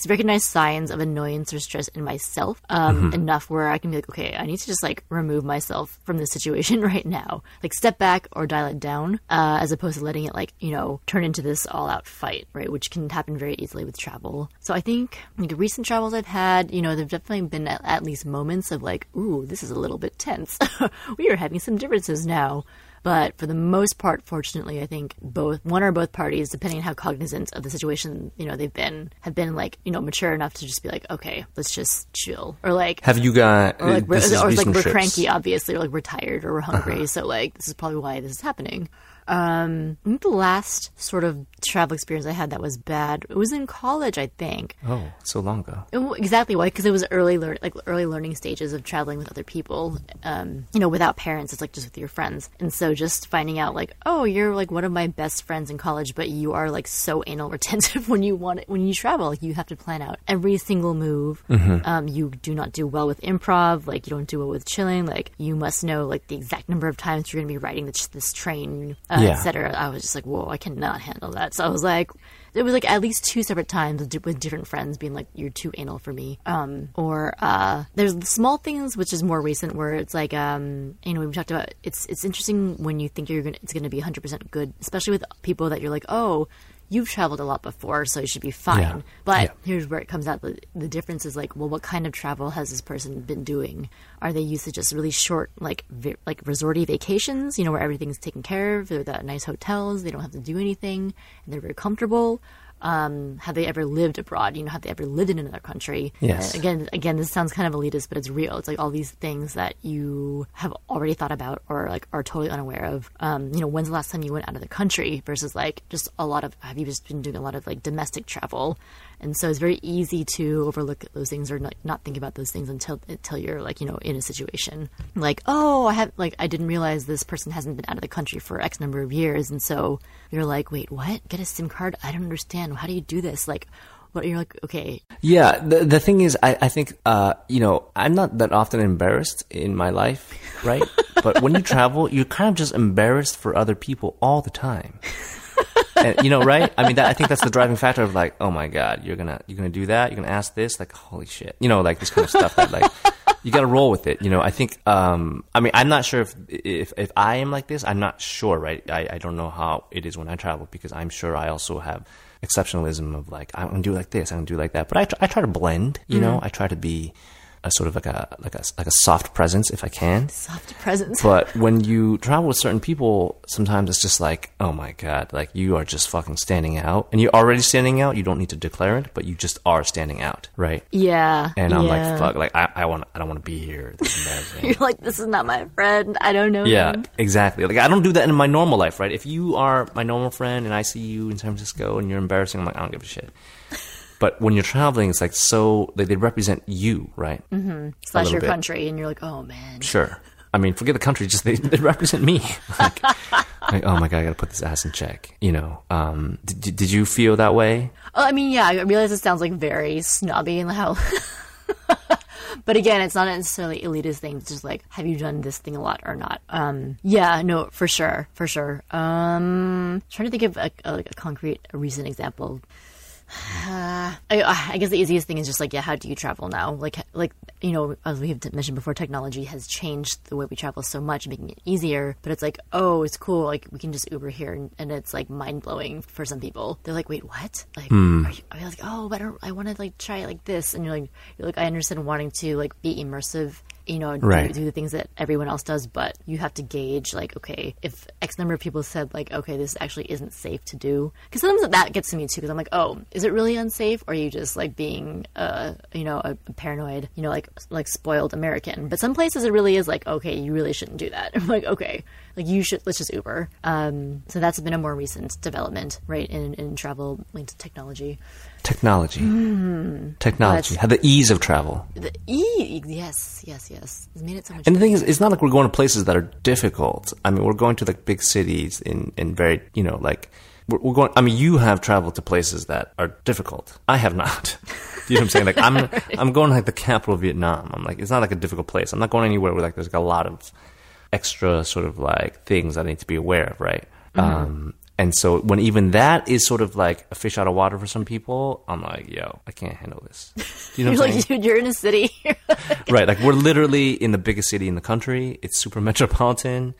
recognize signs of annoyance or stress in myself um, enough where I can be like, okay, I need to just like remove myself from this situation right now, like step back or dial it down, uh, as opposed to letting it like you know turn into this all-out fight, right? Which can happen very easily with travel. So I think like recent travels I've had, you know, there've definitely been at, at least moments of like, ooh, this is a little bit tense. we are having some differences now. But for the most part, fortunately, I think both one or both parties, depending on how cognizant of the situation you know they've been, have been like you know mature enough to just be like, okay, let's just chill, or like have you got or like, we're, or like we're cranky, obviously, or like we're tired or we're hungry. So like this is probably why this is happening. Um, I think the last sort of travel experience I had that was bad. It was in college, I think. oh so long ago It exactly why because it was early lear- like early learning stages of traveling with other people um you know without parents it's like just with your friends and so just finding out like oh you're like one of my best friends in college but you are like so anal retentive when you want when you travel like you have to plan out every single move um you do not do well with improv like you don't do well with chilling like you must know like the exact number of times you're going to be riding this, this train uh, Yeah. etc i was just like whoa i cannot handle that so i was like it was like at least two separate times with, with different friends being like you're too anal for me. Um. Or uh there's the small things which is more recent where it's like um you know we talked about it's it's interesting when you think you're gonna it's gonna be 100% good especially with people that you're like oh you've traveled a lot before so you should be fine Yeah. but Yeah. here's where it comes out the, the difference is like well what kind of travel has this person been doing are they used to just really short like vi- like resorty vacations you know where everything's taken care of they're at nice hotels they don't have to do anything and they're very comfortable um, have they ever lived abroad? You know, have they ever lived in another country? Yes. Uh, again, again, this sounds kind of elitist, but it's real. It's like all these things that you have already thought about or like are totally unaware of. Um, you know, when's the last time you went out of the country versus like just a lot of have you just been doing a lot of like domestic travel? And so it's very easy to overlook those things or not, not think about those things until until you're like, you know, in a situation. Like, oh, I have like I didn't realize this person hasn't been out of the country for X number of years. And so you're like, wait, what? Get a SIM card? I don't understand. How do you do this? Like but you're like, okay. Yeah, the the thing is, I, I think, uh, you know, I'm not that often embarrassed in my life, right? but when you travel, you're kind of just embarrassed for other people all the time. And, you know, right? I mean, that, I think that's the driving factor of like, oh my god, you're gonna you're gonna do that, you're gonna ask this, like, holy shit, you know, like this kind of stuff that like. You got to roll with it, you know. I think. Um, I mean, I'm not sure if if if I am like this. I'm not sure, right? I, I don't know how it is when I travel because I'm sure I also have exceptionalism of like I'm gonna do like this, I'm gonna do like that. But I try, I try to blend, you mm-hmm. know. I try to be a sort of like a like a like a soft presence if I can. Soft presence. but when you travel with certain people, sometimes it's just like, oh my god, like you are just fucking standing out, and you're already standing out. You don't need to declare it, but you just are standing out, right? Yeah. And I'm yeah. like, fuck, like I, I want, I don't want to be here. This is embarrassing. you're like, this is not my friend. I don't know. Yeah, him. exactly. Like I don't do that in my normal life, right? If you are my normal friend and I see you in San Francisco and you're embarrassing, I'm like, I don't give a shit. But when you're traveling, it's like so they, they represent you, right? Mm-hmm. Slash your bit. country, and you're like, oh man. Sure. I mean, forget the country; just they, they represent me. like, like, oh my god, I got to put this ass in check. You know? Um, did did you feel that way? Oh, I mean, yeah. I realize it sounds like very snobby and the how. but again, it's not necessarily elitist thing. It's just like, have you done this thing a lot or not? Um, yeah, no, for sure, for sure. Um, trying to think of a, a, like a concrete, a recent example. Uh, I, I, guess the easiest thing is just like, yeah, how do you travel now? Like, like you know, as we have mentioned before, technology has changed the way we travel so much, making it easier. But it's like, oh, it's cool. Like, we can just Uber here, and, and it's like mind blowing for some people. They're like, wait, what? Like, mm. are, you, are you like, oh, but I, I want to like try it like this, and you're like, you're like, I understand wanting to like be immersive you know, right. do, do, the things that everyone else does, but you have to gauge, like, okay, if X number of people said, like, okay, this actually isn't safe to do. Because sometimes that gets to me too, because I'm like, oh, is it really unsafe? Or are you just, like, being, uh, you know, a, a paranoid, you know, like, like spoiled American? But some places it really is like, okay, you really shouldn't do that. I'm like, okay, like, you should, let's just Uber. Um, so that's been a more recent development, right, in, in travel linked to technology. Technology. Mm, Technology. Had the ease of travel. The ease, yes, yes, yes. It's made it so much. And the thing is, it's not like we're going to places that are difficult. I mean, we're going to like big cities in in very, you know, like we're, we're going. I mean, you have traveled to places that are difficult. I have not. you know what I'm saying? Like I'm right. I'm going to like the capital of Vietnam. I'm like, it's not like a difficult place. I'm not going anywhere where like there's like a lot of extra sort of like things I need to be aware of, right? Mm-hmm. Um, and so when even that is sort of like a fish out of water for some people, I'm like, yo, I can't handle this. Do you know you're like, dude, you're in a city. right. Like we're literally in the biggest city in the country. It's super metropolitan.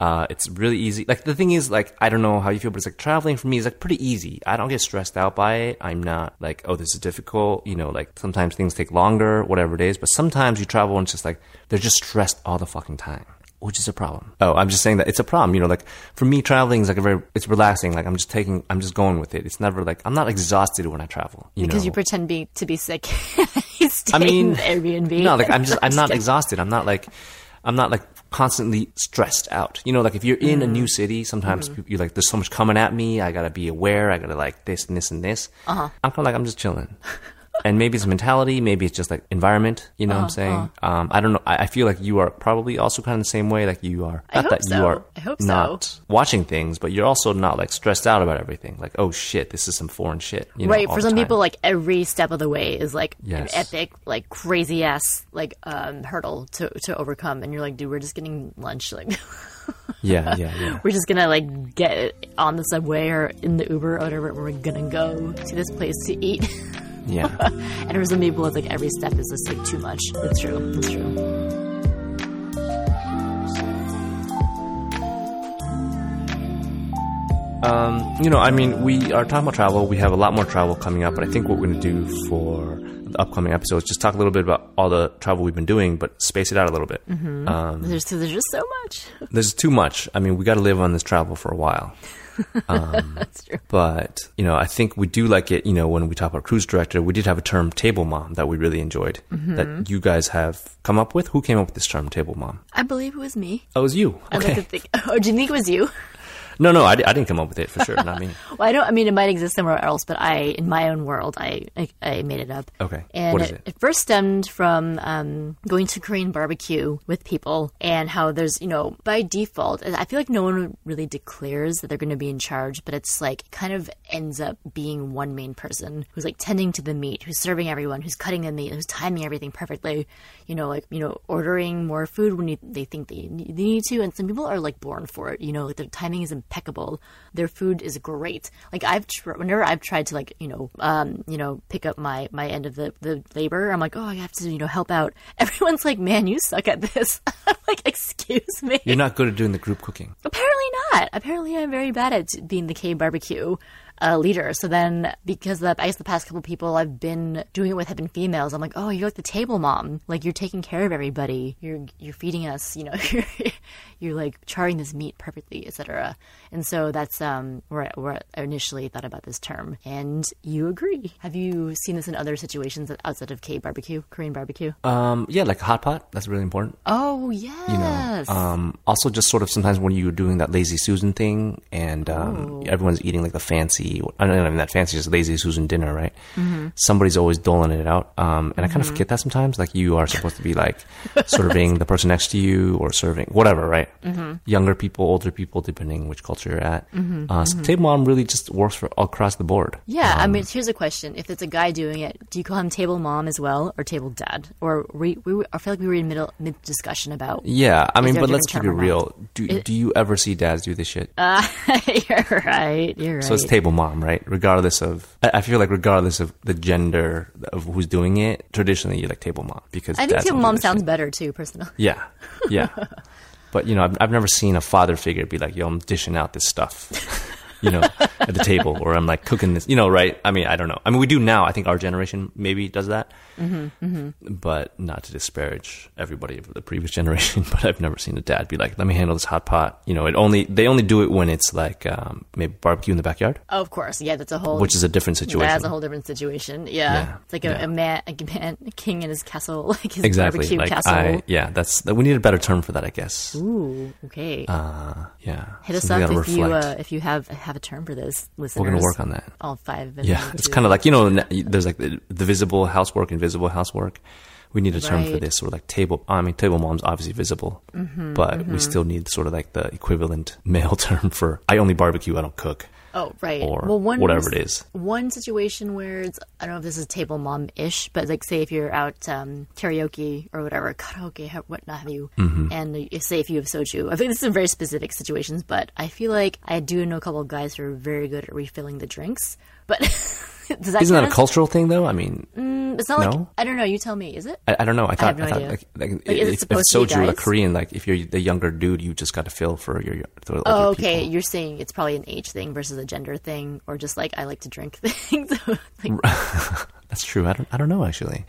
Uh, it's really easy. Like the thing is, like I don't know how you feel, but it's like traveling for me is like pretty easy. I don't get stressed out by it. I'm not like, oh, this is difficult. You know, like sometimes things take longer, whatever it is. But sometimes you travel and it's just like they're just stressed all the fucking time which is a problem. Oh, I'm just saying that it's a problem. You know, like for me, traveling is like a very, it's relaxing. Like I'm just taking, I'm just going with it. It's never like, I'm not exhausted when I travel. You because know? you pretend be, to be sick. I mean, Airbnb. No, like I'm just, I'm not exhausted. I'm not like, I'm not like constantly stressed out. You know, like if you're in mm. a new city, sometimes mm. you're like, there's so much coming at me. I gotta be aware. I gotta like this and this and this. Uh-huh. I'm kind of like, I'm just chilling and maybe it's mentality, maybe it's just like environment. You know uh, what I'm uh-huh, saying? Uh. Um, I don't know. I, I, feel like you are probably also kind of the same way. Like you are not that so. you are I hope not so. watching things, but you're also not like stressed out about everything. Like oh shit, this is some foreign shit. You know, right. For some time. people, like every step of the way is like yes. an epic, like crazy ass like um, hurdle to to overcome, and you're like, dude, we're just getting lunch, like. yeah, yeah, yeah. We're just gonna like get on the subway or in the Uber or whatever. We're gonna go to this place to eat. Yeah. and for some people, it's like every step is just like too much. It's true. It's true. Um, you know, I mean, we are talking about travel. We have a lot more travel coming up, but I think what we're going to do for the upcoming episodes just talk a little bit about all the travel we've been doing, but space it out a little bit. Mm-hmm. Um, there's, there's just so much. There's too much. I mean, we got to live on this travel for a while. Um, That's true. But, you know, I think we do like it, you know, when we talk about cruise director, we did have a term table mom that we really enjoyed mm-hmm. that you guys have come up with. Who came up with this term table mom? I believe it was me. Oh, it was you. Okay. I'd like to think, oh, do you think it was you? No, no, I, I didn't come up with it for sure. Not me. Well, I don't. I mean, it might exist somewhere else, but I, in my own world, I I, I made it up. Okay. And What is it, it? first stemmed from um, going to Korean barbecue with people, and how there's you know by default, I feel like no one really declares that they're going to be in charge, but it's like kind of ends up being one main person who's like tending to the meat, who's serving everyone, who's cutting the meat, who's timing everything perfectly. You know, like you know, ordering more food when you, they think they need, they need to, and some people are like born for it. You know, like their timing is impeccable. Their food is great. Like I've tr- whenever I've tried to like you know um you know pick up my my end of the the labor, I'm like oh I have to you know help out. Everyone's like man you suck at this. I'm like excuse me. You're not good at doing the group cooking. Apparently not. Apparently, I'm very bad at being the K barbecue uh, leader. So then, because the, I guess the past couple people I've been doing it with have been females, I'm like, oh, you're like the table mom. Like you're taking care of everybody. You're you're feeding us. You know, you're you're like charring this meat perfectly, etc. And so that's um where, where I initially thought about this term. And you agree? Have you seen this in other situations outside of K barbecue, Korean barbecue? Um, yeah, like a hot pot. That's really important. oh yes. you know um also just sort of sometimes when you're doing that lazy susan thing and um everyone's eating like the fancy i don't know that fancy just lazy susan dinner right somebody's always doling it out um and i kind of forget that sometimes like you are supposed to be like serving the person next to you or serving whatever right younger people older people depending which culture you're at mm-hmm, uh mm-hmm. so table mom really just works for across the board Yeah, I um, mean, here's a question: If it's a guy doing it, do you call him table mom as well, or table dad? Or we, we I feel like we were in middle mid discussion about. yeah i mean but let's keep it real do, do you ever see dads do this shit uh, you're right. You're right. So it's table mom, right? Regardless of, I I feel like regardless of the gender of who's doing it, traditionally you like table mom because I think table mom sounds shit. better too, personally. Yeah, yeah. but you know, I've, I've never seen a father figure be like, "Yo, I'm dishing out this stuff," you know, at the table, or I'm like cooking this, you know, right? I mean, I don't know. I mean, we do now. I think our generation maybe does that, Mm-hmm, but not to disparage everybody of the previous generation. But I've never seen a dad be like, "Let me handle this hot pot." You know, it only they only do it when it's like um, maybe barbecue in the backyard, Oh, of course, yeah, that's a whole. which is a different situation. That's a whole different situation. Yeah, Yeah, it's like a, yeah. a man, a man, a king in his castle, like his exactly barbecue like castle. I, yeah that's that we need a better term for that i guess Ooh, okay. uh yeah Hit us up if gotta you uh, if you have have a term for this. Listeners. we're gonna work on that all five. of them. yeah it's kind of like you know there's like the, the visible housework invisible housework we need a term for this sort of like table i mean table mom's obviously visible Mm-hmm, but we still need sort of like the equivalent male term for i only barbecue i don't cook Oh, right. or well, one whatever it is. One situation where it's I don't know if this is table mom ish, but like say if you're out um, karaoke or whatever, karaoke, ha- what not have you, Mm-hmm. and say if you have soju. I think this is in very specific situations, but I feel like I do know a couple of guys who are very good at refilling the drinks. But does that isn't that a as- cultural thing though i mean mm, It's not like No? I don't know. You tell me. Is it? I, I don't know. I thought, have no I thought like, like, Like, it if, if soju, like guys? Korean, like if you're the younger dude, you just got to fill for your. For Oh, okay. people. You're saying it's probably an age thing versus a gender thing, or just like I like to drink things. like, That's true. I don't. I don't know actually.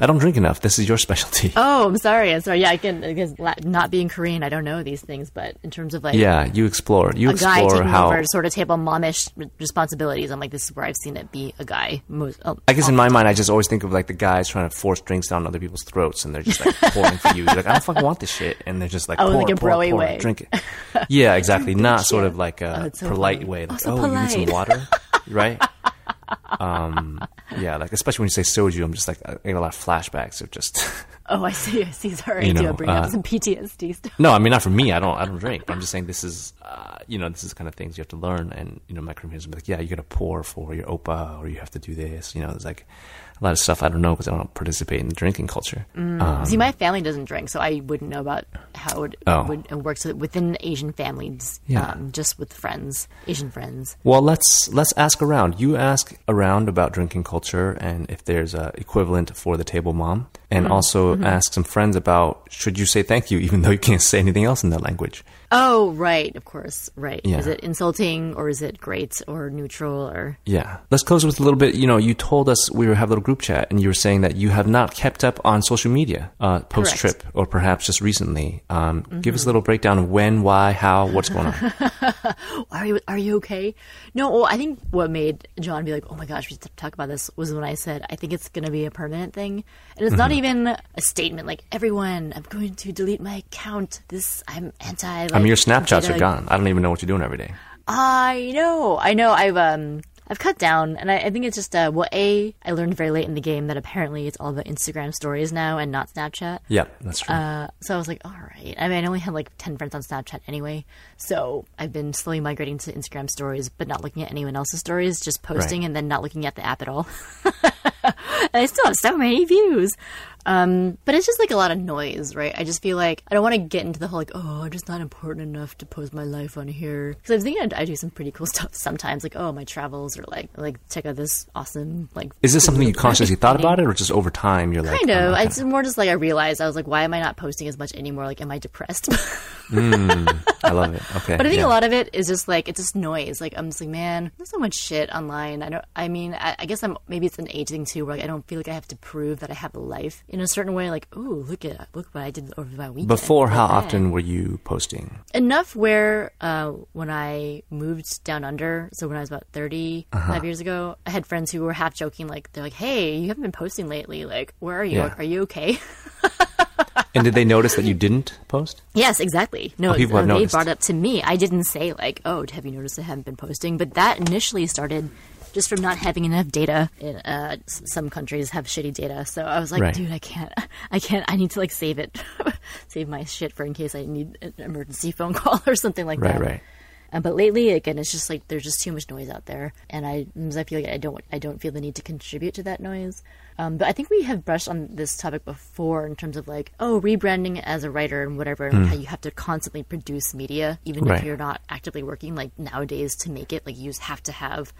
I don't drink enough. This is your specialty. Oh, I'm sorry. I'm sorry. Yeah, I can because not being Korean, I don't know these things. But in terms of like yeah, you explore. You a guy explore taking how. over sort of table momish responsibilities, I'm like, this is where I've seen it be a guy. Most, oh, I guess in my mind, I just always think of like the guys trying to force drinks down other people's throats, and they're just like pouring for you. You're like, I don't fucking want this shit, and they're just like, Oh, pour, like a pour, broy pour, way. drink it. Yeah, exactly. Not sort of like a Oh, so polite funny. way, like, so oh, you need some water, right? Um, yeah, like especially when you say soju, I'm just like I get a lot of flashbacks of just. oh, I see. I see. Sorry, You I do know, bring uh, up some PTSD stuff. No, I mean not for me. I don't. I don't drink. But I'm just saying this is, uh, you know, this is kind of things you have to learn. And you know, is like, yeah, you got to pour for your oppa, or you have to do this. You know, it's like a lot of stuff I don't know because I don't participate in the drinking culture. Um, see, my family doesn't drink, so I wouldn't know about how it Oh. would it works within Asian families. Yeah. Um, just with friends, Asian friends. well, let's let's ask around. You ask around about drinking culture and if there's a equivalent for the table mom, and also ask some friends about should you say thank you even though you can't say anything else in that language. Oh, right. Of course. Right. Yeah. Is it insulting or is it great or neutral or? Yeah. Let's close with a little bit. You know, you told us we were have a little group chat, and you were saying that you have not kept up on social media uh, post trip, or perhaps just recently. Um, Give us a little breakdown of when, why, how, what's going on. are you are you okay? No, well, I think what made John be like, "Oh my gosh, we have to talk about this," was when I said, "I think it's going to be a permanent thing," and it's not even a statement like, "Everyone, I'm going to delete my account. This I'm anti I mean, your Snapchats are gone. I don't even know what you're doing every day. I know, I know. I've um, I've cut down, and I, I think it's just uh, well, a I learned very late in the game that apparently it's all about Instagram stories now and not Snapchat. Yeah, that's true. Uh, so I was like, all right. I mean, I only had like 10 friends on Snapchat anyway. So I've been slowly migrating to Instagram stories, but not looking at anyone else's stories, just posting Right. and then not looking at the app at all. and I still have so many views. Um, but it's just like a lot of noise, right? I just feel like I don't want to get into the whole like, oh, I'm just not important enough to post my life on here. Because I was thinking I, I do some pretty cool stuff sometimes, like oh, my travels or like like check out this awesome like. Is this something you consciously thought about it, or just over time you're like, Kind oh, of. okay. It's more just like I realized I was like, why am I not posting as much anymore? Like, am I depressed? I love it. Okay, But I think yeah. a lot of it is just like it's just noise. Like I'm just like, man, there's so much shit online. I don't. I mean, I, I guess I'm maybe it's an age thing too, where like, I don't feel like I have to prove that I have a life in a certain way. Like, ooh, look at look what I did over my weekend. Before, how often were you posting? Enough where uh, when I moved down under, so when I was about 35 Uh-huh. years ago, I had friends who were half joking, like they're like, "Hey, you haven't been posting lately. Like, where are you? Yeah. Like, are you okay?" And did they notice that you didn't post? Yes, exactly. No, Oh, people have they noticed. brought it up to me. I didn't say like, "Oh, have you noticed I haven't been posting?" But that initially started just from not having enough data. In, uh, some countries have shitty data, so I was like, Right. "Dude, I can't. I can't. I need to like save it, save my shit for in case I need an emergency phone call or something like Right, that." right. right. Um, but lately, again, it's just like there's just too much noise out there, and I, I feel like I don't, I don't feel the need to contribute to that noise. Um, but I think we have brushed on this topic before in terms of like, oh, rebranding as a writer and whatever, and how you have to constantly produce media, even. Right. if you're not actively working. Like nowadays, to make it, like you just have to have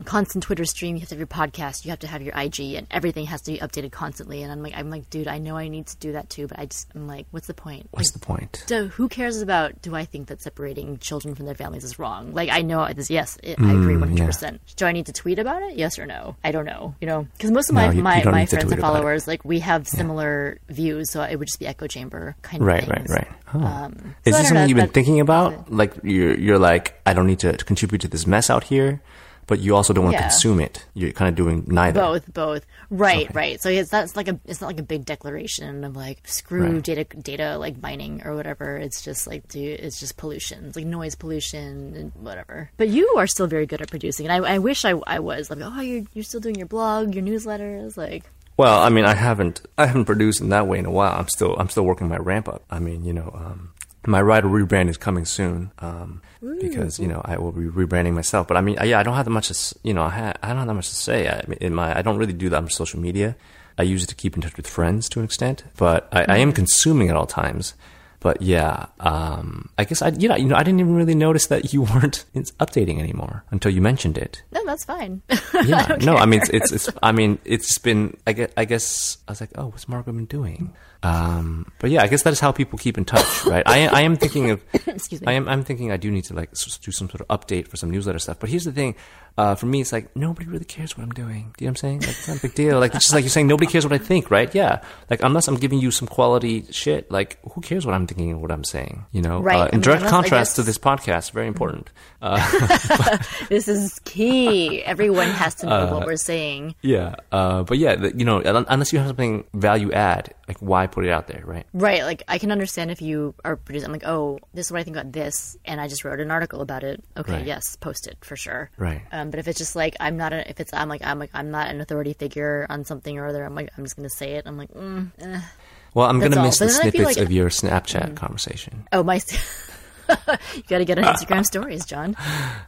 a constant Twitter stream, you have to have your podcast, you have to have your IG, and everything has to be updated constantly. And I'm like, I'm like, dude, I know I need to do that too, but I just, I'm like, what's the point? What's the point? So who cares about? Do I think that separating children from their families is wrong? Like I know this. Yes, it, I agree one hundred percent. Do I need to tweet about it? Yes or no? I don't know. You know, because most of my you- you my, don't my friends and followers, like we have similar views, so it would just be echo chamber kind of Right, things. right, right. Oh. Um, Is so this don't know, something you've been thinking about? Like you're you're like, I don't need to contribute to this mess out here, but you also don't want to Yeah. consume it. You're kind of doing neither. Both, both. Right, Okay. right. So it's not like a it's not like a big declaration of like screw Right. data data like mining or whatever. It's just like dude, it's just pollution. It's like noise pollution and whatever. But you are still very good at producing, and I, I wish I, I was like, oh, you're you're still doing your blog, your newsletters, like. Well, I mean, I haven't I haven't produced in that way in a while. I'm still I'm still working my ramp up. I mean, you know, um, my writer rebrand is coming soon um, Mm, because you know I will be rebranding myself. But I mean, yeah, I don't have that much. To, you know, I, ha- I don't have that much to say. I mean, in my I don't really do that much social media. I use it to keep in touch with friends to an extent, but I, I am mm. consuming at all times. But yeah, um, I guess I you know you know I didn't even really notice that you weren't updating anymore until you mentioned it. No, that's fine. Yeah, no, I mean it's, it's it's I mean it's been I guess I guess I was like, oh, what's Margot been doing? Um, but yeah, I guess that is how people keep in touch, right? I I am thinking of Excuse me. I am I'm thinking I do need to like do some sort of update for some newsletter stuff. But here's the thing, uh, for me, it's like nobody really cares what I'm doing. Do you know what I'm saying? Like, it's not a big deal. Like it's just like you're saying nobody cares what I think, right? Yeah. Like unless I'm giving you some quality shit, like who cares what I'm thinking what I'm saying? You know, Right. Uh, I in mean, direct contrast to this podcast, very important. Uh, this is key. Everyone has to know what we're saying. Yeah, uh, but yeah, you know, unless you have something value add, like why put it out there, right? Right, like I can understand if you are producing. I'm like, oh, this is what I think about this, and I just wrote an article about it. Okay, Right. yes, post it for sure. Right. Um, but if it's just like I'm not, a, if it's I'm like I'm like I'm not an authority figure on something or other. I'm like I'm just gonna say it. I'm like, mm, eh. Well, I'm That's gonna all. miss the But then I feel snippets like- Mm-hmm. of your Snapchat conversation. oh my, you got to get on Instagram stories, John.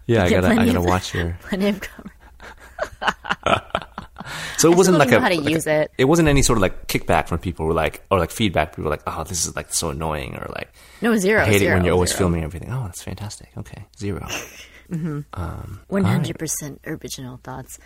Yeah, I gotta, I gotta of- watch your. Plenty of cover- So it wasn't don't like a. know how to like a- use it. It wasn't any sort of like kickback from people who were like, or like feedback. People were like, oh, this is like so annoying, or like, No zero. I hate zero, it when you're always zero. filming everything. Oh, that's fantastic. Okay, zero. One hundred percent original thoughts.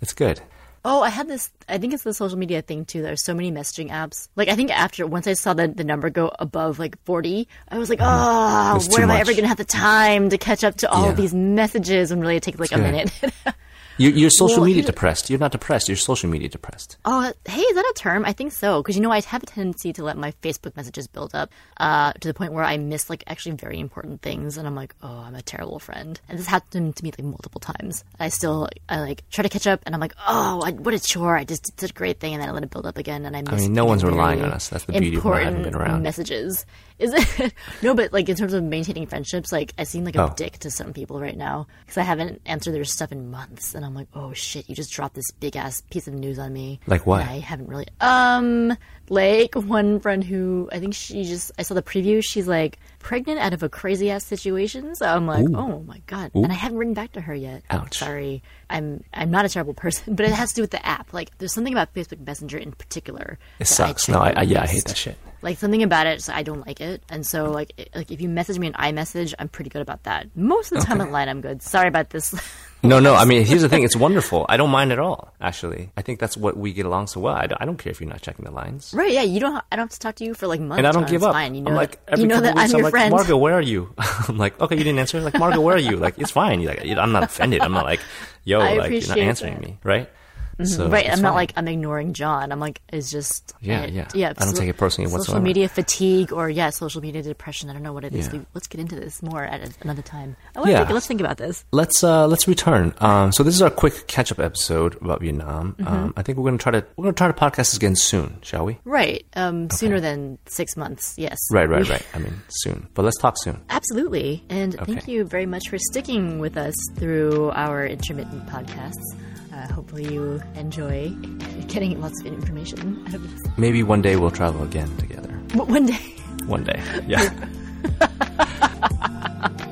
It's good. Oh, I had this. I think it's the social media thing too. There's so many messaging apps. Like I think after once I saw the the number go above like 40, I was like, oh, It's when too am I ever gonna have the time to catch up to all Yeah. of these messages? And really, it takes like a good. minute. You, you're social Well, media here's- depressed. You're not depressed. You're social media depressed. Oh, hey, is that a term? I think so. Because, you know, I have a tendency to let my Facebook messages build up uh, to the point where I miss, like, actually very important things. And I'm like, oh, I'm a terrible friend. And this happened to me, like, multiple times. I still, I, like, try to catch up and I'm like, oh, I, what a chore. I just did such a great thing. And then I let it build up again. And I miss I mean, no one's relying on us. That's the beauty of not having been around. messages. Is it? no, but, like, in terms of maintaining friendships, like, I seem like a Oh. dick to some people right now because I haven't answered their stuff in months. And I'm like, oh, shit, you just dropped this big ass piece of news on me. Like what? And I haven't really. Um, like one friend who I think she just I saw the preview. She's like pregnant out of a crazy ass situation. So I'm like, oh my god. And I haven't written back to her yet. Ouch. Sorry, I'm I'm not a terrible person, but it has to do with the app. Like there's something about Facebook Messenger in particular. It sucks. check No, I, I yeah, I hate that shit. Like something about it, so I don't like it, and so like it- like if you message me an iMessage, I'm pretty good about that. Most of the time online, I'm good. Sorry about this. No, no. I mean, here's the thing. It's wonderful. I don't mind at all. Actually, I think that's what we get along so well. I don't, I don't care if you're not checking the lines. right? Yeah, you don't. ha- I don't have to talk to you for like months. And I don't give up. Fine. You know, I'm like that, every you know that weeks, I'm your like, friend. Margot, where are you? I'm like, okay, you didn't answer. Like, Margot, where are you? Like, it's fine. You're like, I'm not offended. I'm not like, yo, I like you're not answering that. me, right? So right, I'm not like I'm ignoring John. I'm like it's just Yeah, it- yeah. yeah. I don't take it personally Social whatsoever. media fatigue or yeah, social media depression. I don't know what it is. Yeah. Let's get into this more at a- another time. I Yeah. think, let's think about this. let's uh, let's return. Um, so this is our quick catch up episode about Vietnam. Mm-hmm. Um, I think we're gonna try to we're gonna try to podcast this again soon, shall we? Right, um, sooner than six months. Yes. Right, right, right. I mean, soon. But let's talk soon. Absolutely. And thank you very much for sticking with us through our intermittent podcasts. Uh, hopefully, you enjoy getting lots of information out of this. Maybe one day we'll travel again together. But one day. One day, yeah.